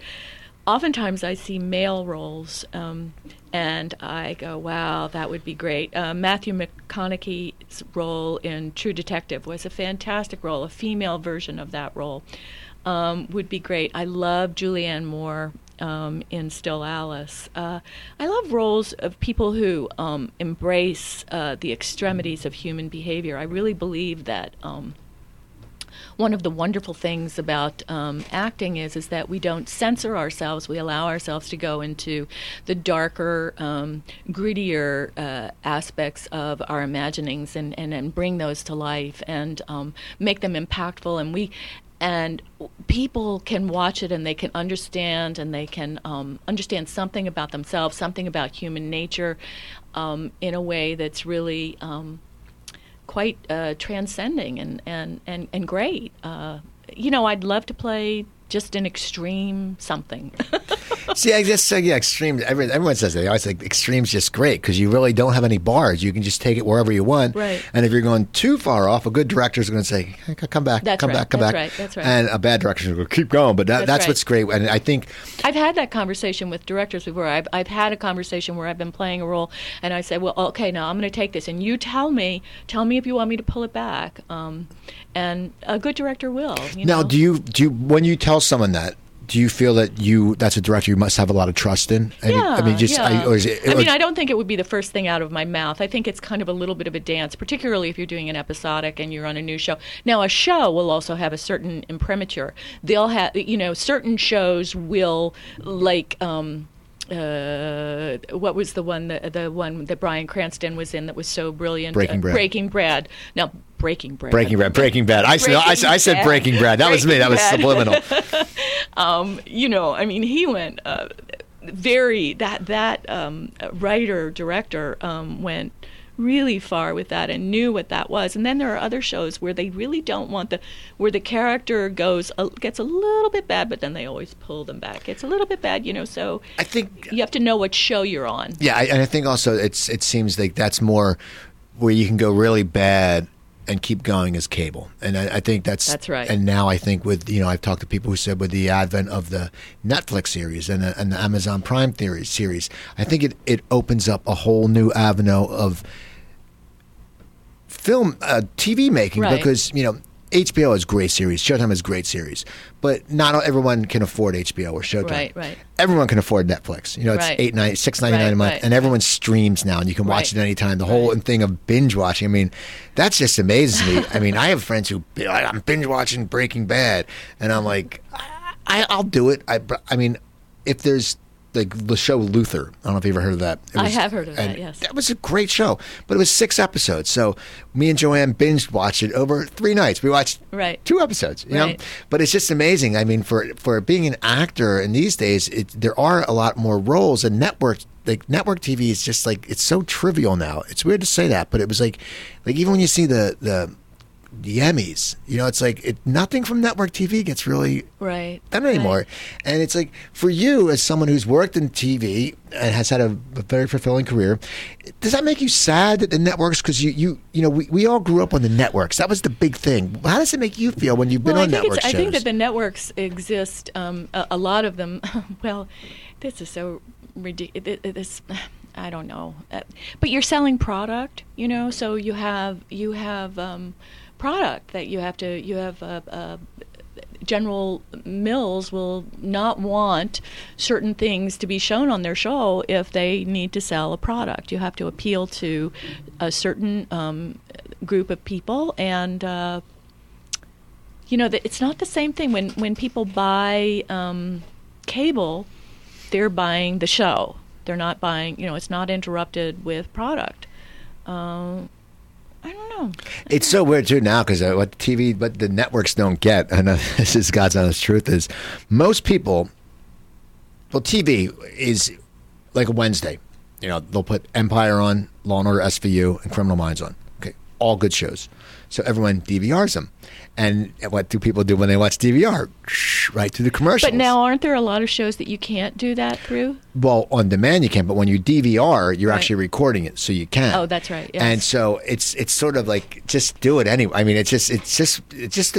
Oftentimes i see male roles um, and i go wow that would be great. Uh, matthew mcconaughey's role in true detective was a fantastic role. A female version of that role um, would be great. I love julianne moore um, in Still Alice. Uh, I love roles of people who um, embrace uh, the extremities of human behavior. I really believe that. Um, one of the wonderful things about um, acting is is that we don't censor ourselves. We allow ourselves to go into the darker, um, grittier uh, aspects of our imaginings and, and, and bring those to life and um, make them impactful. And we and people can watch it and they can understand and they can um, understand something about themselves, something about human nature, um, in a way that's really um, quite uh, transcending and, and, and, and great. Uh, you know, I'd love to play just an extreme something. See, I guess uh, yeah, extreme. Everyone, everyone says that. I always like extreme's just great because you really don't have any bars. You can just take it wherever you want. Right. And if you're going too far off, a good director is going to say, hey, "Come back, That's come right, back, come that's back." right, that's right. And a bad director is going to keep going. But that, That's that's right. what's great. And I think I've had that conversation with directors before. I've, I've had a conversation where I've been playing a role, and I said, "Well, okay, now I'm going to take this, and you tell me, tell me if you want me to pull it back." Um, and a good director will. You now, know? do you do you, when you tell someone that? Do you feel that you that's a director you must have a lot of trust in? I mean, Yeah, I mean, just yeah. I, or is it, I mean, I don't think it would be the first thing out of my mouth. I think it's kind of a little bit of a dance, particularly if you're doing an episodic and you're on a new show. Now, a show will also have a certain imprimatur. They'll have, you know, certain shows will like. Um, uh, what was the one the, the one that Bryan Cranston was in that was so brilliant? Breaking Uh, Bad. Breaking Bad. Now, Breaking Bad. Breaking Bad, Breaking Bad. I said, I, said- I said Breaking Breaking Bad. That was me. That was Breaking subliminal. um, you know, I mean, he went uh, very that that um, writer director um, went really far with that and knew what that was. And then there are other shows where they really don't want the where the character goes a, gets a little bit bad, but then they always pull them back. It's a little bit bad, you know. So I think you have to know what show you're on. Yeah, I, and I think also it's it seems like that's more where you can go really bad and keep going is cable, and I, I think that's That's right. And now I think with you know I've talked to people who said with the advent of the Netflix series and the, and the Amazon Prime theory series, I think it it opens up a whole new avenue of film uh, TV making Right. because you know. HBO is great series. Showtime is great series, but not everyone can afford HBO or Showtime. Right, right. Everyone can afford Netflix. You know, it's Right. eight nine six ninety nine Right, a month, right, and everyone streams now, and you can watch it anytime. The whole thing of binge watching. I mean, that's just amazes me. I mean, I have friends who I'm binge watching Breaking Bad, and I'm like, I, I'll do it. I, I mean, if there's like the show Luther, I don't know if you ever heard of that. It I have heard of that, yes. that was a great show, but it was six episodes. So me and Joanne binge watched it over three nights. We watched Right. two episodes, you know. But it's just amazing. I mean, for for being an actor in these days, it, there are a lot more roles and network. Like network TV is just like it's so trivial now. It's weird to say that, but it was like, like even when you see the the the Emmys, you know, it's like it, nothing from network TV gets really Right. done anymore. Right. And it's like for you as someone who's worked in TV and has had a, a very fulfilling career, does that make you sad that the networks? Because you you you know we, we all grew up on the networks. That was the big thing. How does it make you feel when you've been well, on I think network shows? I think that the networks exist. Um, a, a lot of them. Well, this is so ridiculous. This, I don't know. Uh, but you're selling product, you know. So you have you have um, product that you have to you have. Uh, uh, General Mills will not want certain things to be shown on their show if they need to sell a product. You have to appeal to a certain um, group of people, and uh, you know, that it's not the same thing when when people buy um, cable, they're buying the show. They're not buying, you know, it's not interrupted with product. Um, I don't know. It's so weird too now because uh, what TV, what the networks don't get, and this is God's honest truth, is most people. Well, TV is like a Wednesday. You know, they'll put Empire on, Law and Order, SVU, and Criminal Minds on. Okay, all good shows. So everyone DVRs them, and what do people do when they watch DVR? Right to the commercials. But now, aren't there a lot of shows that you can't do that through? well, on demand you can, but when you DVR, you're Right. actually recording it, so you can. Oh, that's right, yes. And so it's it's sort of like just do it anyway. I mean, it's just it's just it's just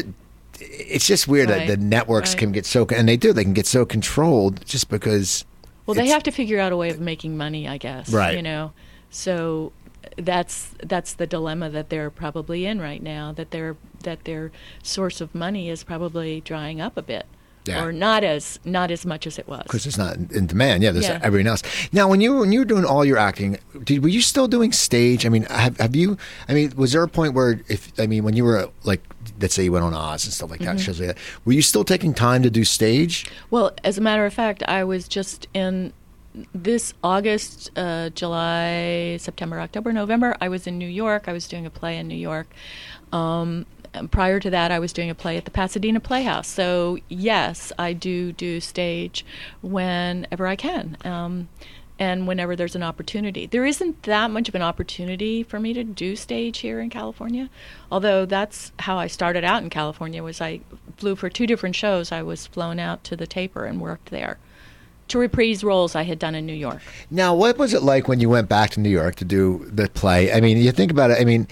it's just weird Right, that the networks right. can get so and they do they can get so controlled just because. Well, they have to figure out a way of making money, I guess. Right. You know, so that's that's the dilemma that they're probably in right now. That their that their source of money is probably drying up a bit, Yeah. or not as not as much as it was. because it's not in demand. Yeah, there's Yeah. everyone else. Now, when you when you were doing all your acting, did were you still doing stage? I mean, have, have you? I mean, was there a point where if I mean, when you were like, let's say you went on Oz and stuff like Mm-hmm. that, shows like that, were you still taking time to do stage? Well, as a matter of fact, I was just in this August, uh, July, September, October, November. I was in New York. I was doing a play in New York. Um, prior to that, I was doing a play at the Pasadena Playhouse. So yes, I do do stage whenever I can. Um, and whenever there's an opportunity. There isn't that much of an opportunity for me to do stage here in California, although that's how I started out in California was I flew for two different shows. I was flown out to the Taper and worked there to reprise roles I had done in New York. Now, what was it like when you went back to New York to do the play? I mean, you think about it. I mean,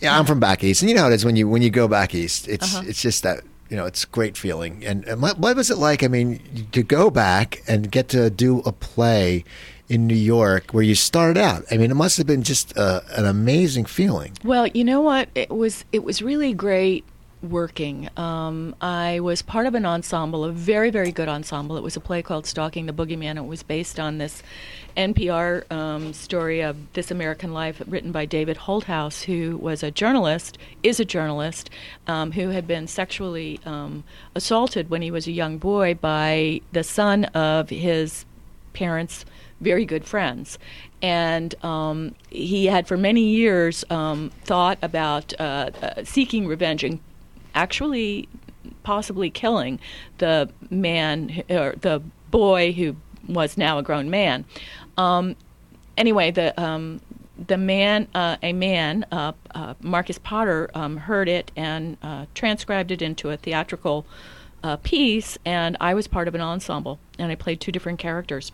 yeah, I'm from back east, and you know how it is when you when you go back east. It's Uh-huh. it's just that you know it's great feeling. And, and what, what was it like? I mean, to go back and get to do a play in New York where you started out. I mean, it must have been just uh an amazing feeling. Well, you know what? It was it was really great working. Um, I was part of an ensemble, a very very good ensemble. It was a play called Stalking the Boogeyman. It was based on this NPR um, story of This American Life, written by David Holthouse, who was a journalist, is a journalist, um, who had been sexually um, assaulted when he was a young boy by the son of his parents' very good friends. And um, he had for many years um, thought about uh, uh, seeking revenge and actually possibly killing the man or the boy who was now a grown man. Um, anyway, the um, the man, uh, a man, uh, uh, Markus Potter, um, heard it and uh, transcribed it into a theatrical uh, piece, and I was part of an ensemble, and I played two different characters.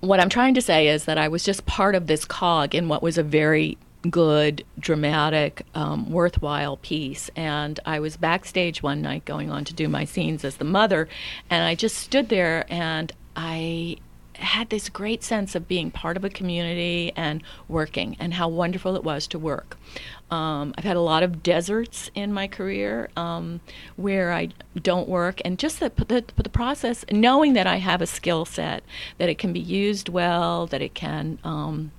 What I'm trying to say is that I was just part of this cog in what was a very good, dramatic, um, worthwhile piece. And I was backstage one night going on to do my scenes as the mother, and I just stood there and I had this great sense of being part of a community and working, and how wonderful it was to work. Um, I've had a lot of deserts in my career um, where I don't work, and just the, the, the process, knowing that I have a skill set, that it can be used well, that it can um,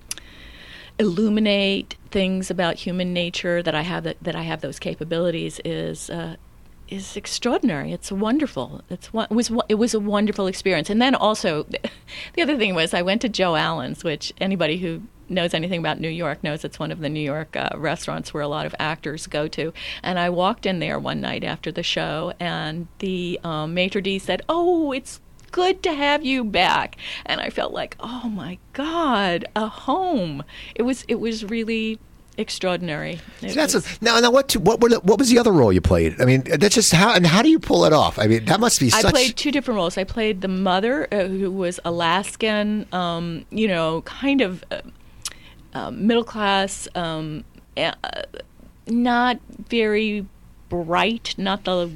illuminate things about human nature, that I have that, that I have those capabilities, is uh, is extraordinary. It's wonderful. It's it was it was a wonderful experience. And then also, the other thing was I went to Joe Allen's, which anybody who knows anything about New York knows it's one of the New York uh, restaurants where a lot of actors go to. And I walked in there one night after the show, and the um, maitre d said, "Oh, it's." Good to have you back, and I felt like, oh my God, a home. It was, it was really extraordinary. That's a, now. Now, what what were the, what was the other role you played? I mean, that's just how and how do you pull it off? I mean, that must be. I played two different roles. I played the mother, uh, who was Alaskan, um, you know, kind of uh, uh, middle class, um, uh, not very bright, not the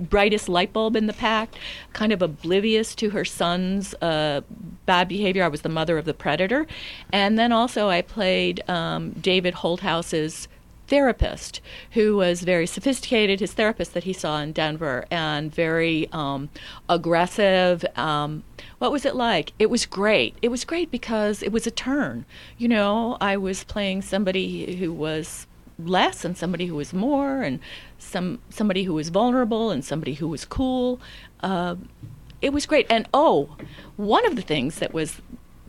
brightest light bulb in the pack, kind of oblivious to her son's uh, bad behavior. I was the mother of the predator. And then also I played um, David Holthouse's therapist who was very sophisticated, his therapist that he saw in Denver, and very um, aggressive. Um, what was it like? It was great. It was great because it was a turn. You know, I was playing somebody who was less and somebody who was more and some somebody who was vulnerable and somebody who was cool. Uh, it was great. And oh, one of the things that was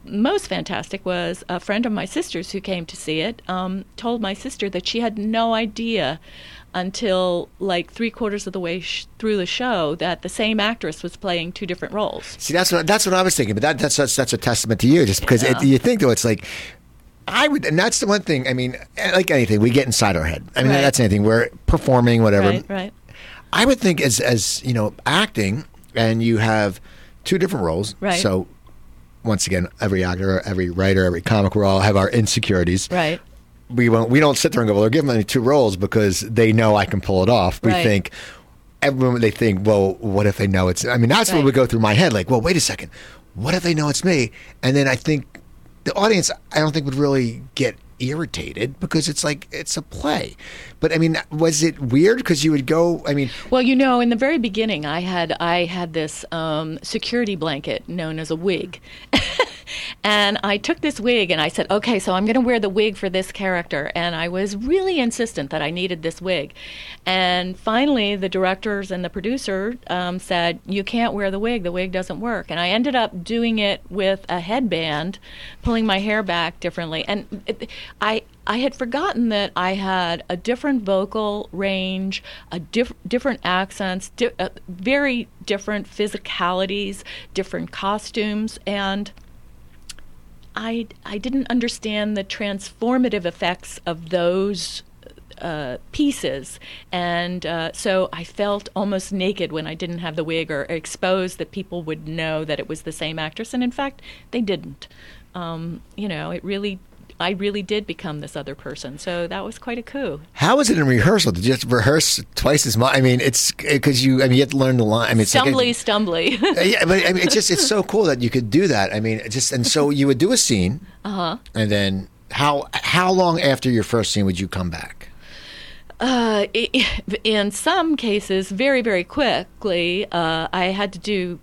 most fantastic was a friend of my sister's who came to see it um, told my sister that she had no idea until like three quarters of the way sh- through the show that the same actress was playing two different roles. See, that's what that's what I was thinking, but that, that's that's, that's a testament to you, just because yeah. it, you think though it's like I would, and that's the one thing. I mean, like anything, we get inside our head. I mean, right. that's anything. We're performing, whatever. Right, right. I would think as as you know, acting, and you have two different roles. Right. So, once again, every actor, every writer, every comic, we all have our insecurities. Right. We won't. We don't sit there and go, "Well, they're giving me two roles because they know I can pull it off." We right. think everyone they think, "Well, what if they know it's?" I mean, that's right. what would go through my head. Like, well, wait a second. What if they know it's me? And then I think the audience, I don't think would really get irritated because it's like it's a play. But I mean, was it weird because you would go? I mean, well, you know, in the very beginning, I had I had this um, security blanket known as a wig. And I took this wig and I said, okay, so I'm going to wear the wig for this character. And I was really insistent that I needed this wig. And finally, the directors and the producer um, said, you can't wear the wig. The wig doesn't work. And I ended up doing it with a headband, pulling my hair back differently. And it, I, I had forgotten that I had a different vocal range, a diff- different accents, di- uh, very different physicalities, different costumes, and I, I didn't understand the transformative effects of those uh, pieces. And uh, so I felt almost naked when I didn't have the wig or exposed that people would know that it was the same actress. And in fact, they didn't. Um, you know, it really I really did become this other person. So that was quite a coup. How was it in rehearsal? Did you have to rehearse twice as much? I mean, it's because you. I mean, you have to learn the line. I mean, stumbly, like a, stumbly. yeah, but I mean, it's just it's so cool that you could do that. I mean, just and so you would do a scene, uh-huh. and then how how long after your first scene would you come back? Uh, in some cases, very, very quickly. Uh, I had to do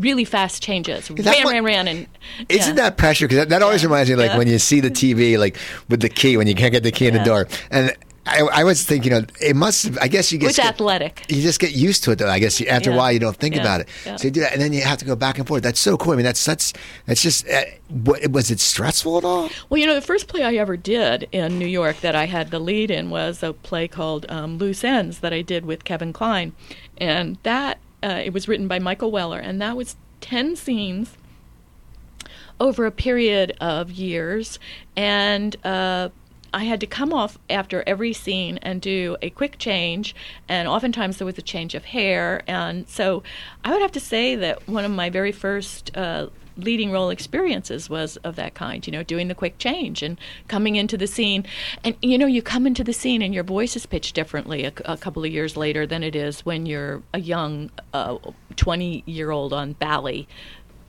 really fast changes. Ran, what, ran, ran, and isn't that pressure? Because that, that, always yeah. reminds me, like yeah. when you see the TV, like with the key when you can't get the key in the door, and. I, I, was thinking, you know, it must. I guess you get. Which athletic? You just get used to it, though. I guess after a while, you don't think about it. So you do that, and then you have to go back and forth. That's so cool. I mean, that's that's that's just. Uh, what, was it stressful at all? Well, you know, the first play I ever did in New York that I had the lead in was a play called um, Loose Ends that I did with Kevin Kline, and that uh, it was written by Michael Weller, and that was 10 scenes over a period of years. And uh, I had to come off after every scene and do a quick change, and oftentimes there was a change of hair. And so I would have to say that one of my very first uh, leading role experiences was of that kind. You know, doing the quick change and coming into the scene, and you know, you come into the scene and your voice is pitched differently a, a couple of years later than it is when you're a young twenty uh, year old on Bali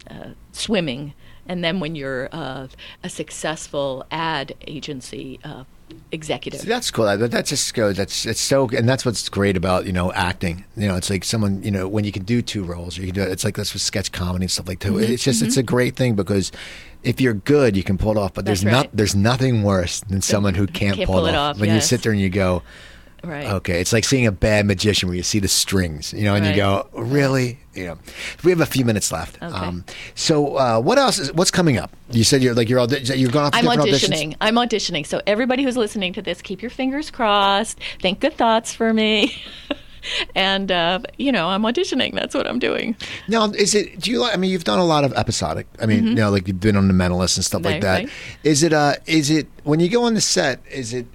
uh, swimming, and then when you're uh, a successful ad agency uh, executive. See, that's cool. That, that just goes. That's it's so, and that's what's great about you know acting. You know, it's like someone you know when you can do two roles, or you can do it. It's like that's with sketch comedy and stuff like that. Mm-hmm. It's just mm-hmm. it's a great thing because if you're good, you can pull it off. But there's right. not there's nothing worse than someone who can't, can't pull, pull, it off. off. When yes. you sit there and you go. Right. Okay, it's like seeing a bad magician where you see the strings, you know, and right. you go, "Really?" You know. We have a few minutes left. Okay. Um, so, uh, what else? Is, what's coming up? You said you're like you're all you're going off. I'm auditioning. Auditions? I'm auditioning. So everybody who's listening to this, keep your fingers crossed. Think good thoughts for me. and uh, you know I'm auditioning. That's what I'm doing. Now, is it? Do you like? I mean, you've done a lot of episodic. I mean, mm-hmm. you know, like you've been on the Mentalist and stuff right, like that. Right. Is it? Uh, is it when you go on the set? Is it?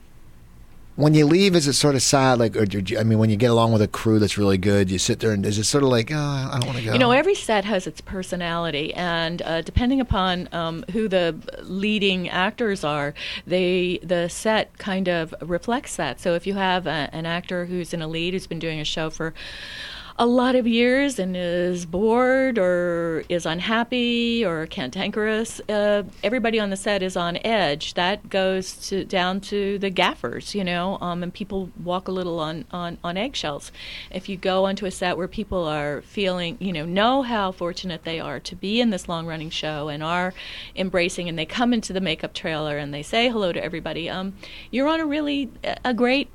When you leave, is it sort of sad? Like, you, I mean, when you get along with a crew that's really good, you sit there and is it sort of like, oh, I don't want to go? You know, every set has its personality, and uh, depending upon um, who the leading actors are, they the set kind of reflects that. So if you have a, an actor who's in a lead who's been doing a show for a lot of years and is bored or is unhappy or cantankerous, uh, everybody on the set is on edge. That goes to, down to the gaffers, you know, um, and people walk a little on, on, on eggshells. If you go onto a set where people are feeling, you know, know how fortunate they are to be in this long running show and are embracing, and they come into the makeup trailer and they say hello to everybody, um, you're on a really a great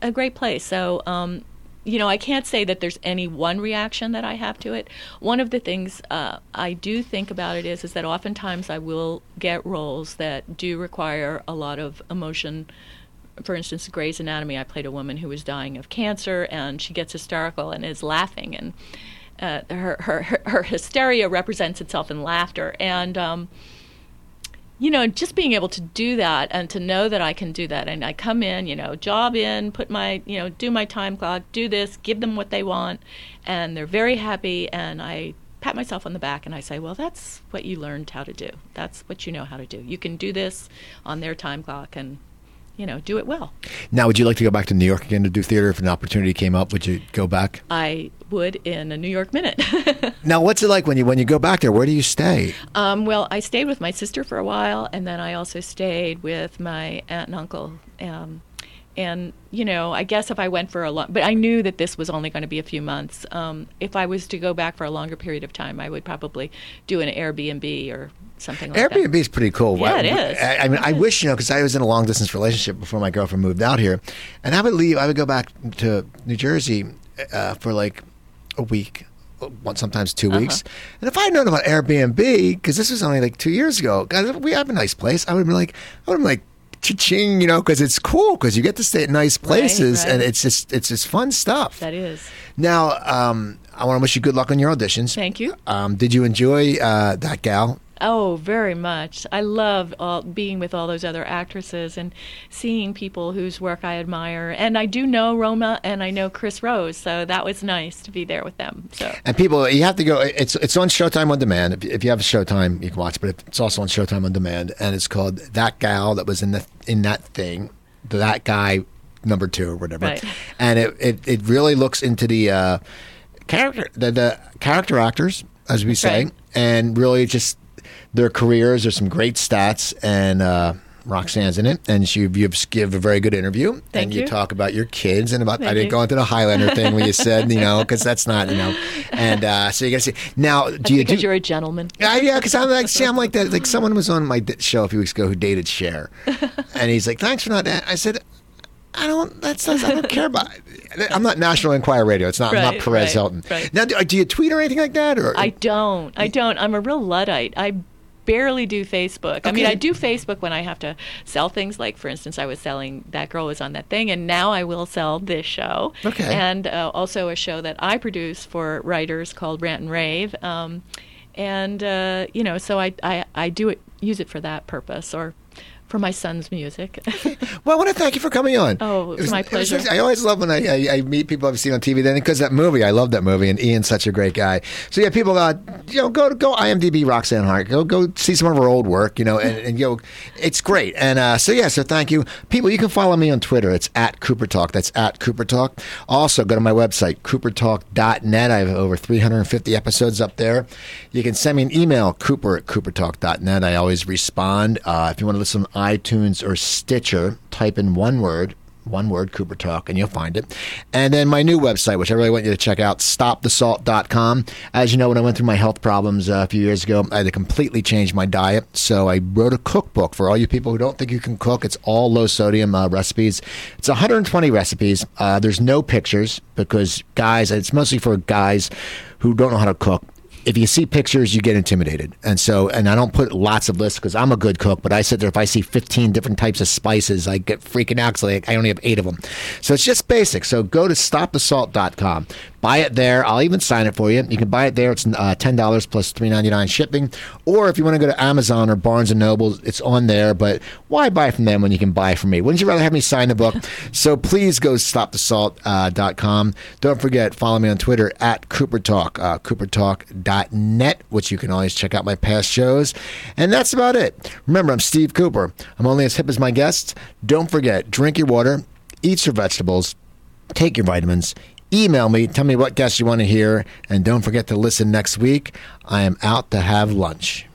a great place. So um, you know, I can't say that there's any one reaction that I have to it. One of the things uh, I do think about it is is that oftentimes I will get roles that do require a lot of emotion. For instance, Grey's Anatomy, I played a woman who was dying of cancer, and she gets hysterical and is laughing, and uh, her, her her hysteria represents itself in laughter, and um, you know, just being able to do that and to know that I can do that. And I come in, you know, job in, put my, you know, do my time clock, do this, give them what they want, and they're very happy. And I pat myself on the back and I say, well, that's what you learned how to do. That's what you know how to do. You can do this on their time clock and you know, do it well. Now, would you like to go back to New York again to do theater if an opportunity came up? Would you go back? I would in a New York minute. now, what's it like when you when you go back there? Where do you stay? Um, well, I stayed with my sister for a while, and then I also stayed with my aunt and uncle. Um, and you know, I guess if I went for a long, but I knew that this was only going to be a few months. Um, if I was to go back for a longer period of time, I would probably do an Airbnb or something like Airbnb that. is pretty cool. Yeah, it is. I, I mean, I wish you know because I was in a long distance relationship before my girlfriend moved out here, and I would leave. I would go back to New Jersey uh, for like a week, sometimes 2 Uh-huh. weeks. And if I had known about Airbnb, because this was only like two years ago, guys, we have a nice place. I would have been like, I would have been like. Cha-ching, you know, because it's cool because you get to stay at nice places right. and it's just it's just fun stuff. That is. Now, um, I want to wish you good luck on your auditions. Thank you. Um, did you enjoy uh, that gal? Oh, very much. I love all, being with all those other actresses and seeing people whose work I admire. And I do know Roma and I know Chris Rose, so that was nice to be there with them. So. And people, you have to go. It's it's on Showtime on demand. If, if you have a Showtime, you can watch. But it's also on Showtime on demand, and it's called "That Gal That Was in the in That Thing." That guy number two or whatever. Right. And it, it it really looks into the uh, character the, the character actors, as we say, Right. and really just their careers. There's some great stats, and uh, Roxanne's in it, and she you give a very good interview, Thank and you. you. talk about your kids and about. I didn't you. go into the Highlander thing where you said you know because that's not you know, and uh, so you got to see now. Do That's you because do? you're a gentleman. Uh, yeah, because I'm like, see, I'm like that. Like someone was on my show a few weeks ago who dated Cher, and he's like, "Thanks for not." that." I said, "I don't. That's, that's I don't care about." It. I'm not National Enquirer Radio. It's not. I'm not Perez right, Hilton. right. Now, do, do you tweet or anything like that? Or I don't. I don't. I'm a real Luddite. I barely do Facebook. I mean, I do Facebook when I have to sell things. Like, for instance, I was selling That Girl Was on That Thing, and now I will sell this show. Okay. And uh, also a show that I produce for writers called Rant and Rave. Um, and, uh, you know, so I, I, I do it, use it for that purpose. Or for my son's music. well, I want to thank you for coming on. Oh, it was, my pleasure. Was, I always love when I, I, I, meet people I've seen on TV. Then because that movie, I love that movie, and Ian's such a great guy. So yeah, people, uh, you know, go go IMDb Roxanne Hart. Go go see some of her old work. You know, and, and you know, it's great. And uh, so yeah, so thank you, people. You can follow me on Twitter. It's at Cooper Talk. That's at Cooper Talk. Also, go to my website coopertalk.net. I have over 350 episodes up there. You can send me an email, Cooper at coopertalk.net. I always respond. Uh, if you want to listen iTunes or Stitcher, type in one word, one word, Cooper Talk, and you'll find it. And then my new website, which I really want you to check out, stopthesalt.com. As you know, when I went through my health problems uh, a few years ago, I had to completely change my diet. So I wrote a cookbook for all you people who don't think you can cook. It's all low sodium uh, recipes. It's 120 recipes. Uh, there's no pictures because guys, it's mostly for guys who don't know how to cook if you see pictures, you get intimidated. And so, and I don't put lots of lists because I'm a good cook, but I sit there, if I see 15 different types of spices, I get freaking out because I only have eight of them. So it's just basic. So go to stopthesalt.com. Buy it there. I'll even sign it for you. You can buy it there. It's uh, ten dollars plus three ninety nine shipping. Or if you want to go to Amazon or Barnes and Noble, it's on there. But why buy from them when you can buy from me? Wouldn't you rather have me sign the book? so please go to stopthesalt.com. Uh, Don't forget, follow me on Twitter at Cooper Talk, uh, CooperTalk.net, which you can always check out my past shows. And that's about it. Remember, I'm Steve Cooper. I'm only as hip as my guests. Don't forget, drink your water, eat your vegetables, take your vitamins email me. Tell me what guests you want to hear. And don't forget to listen next week. I am out to have lunch.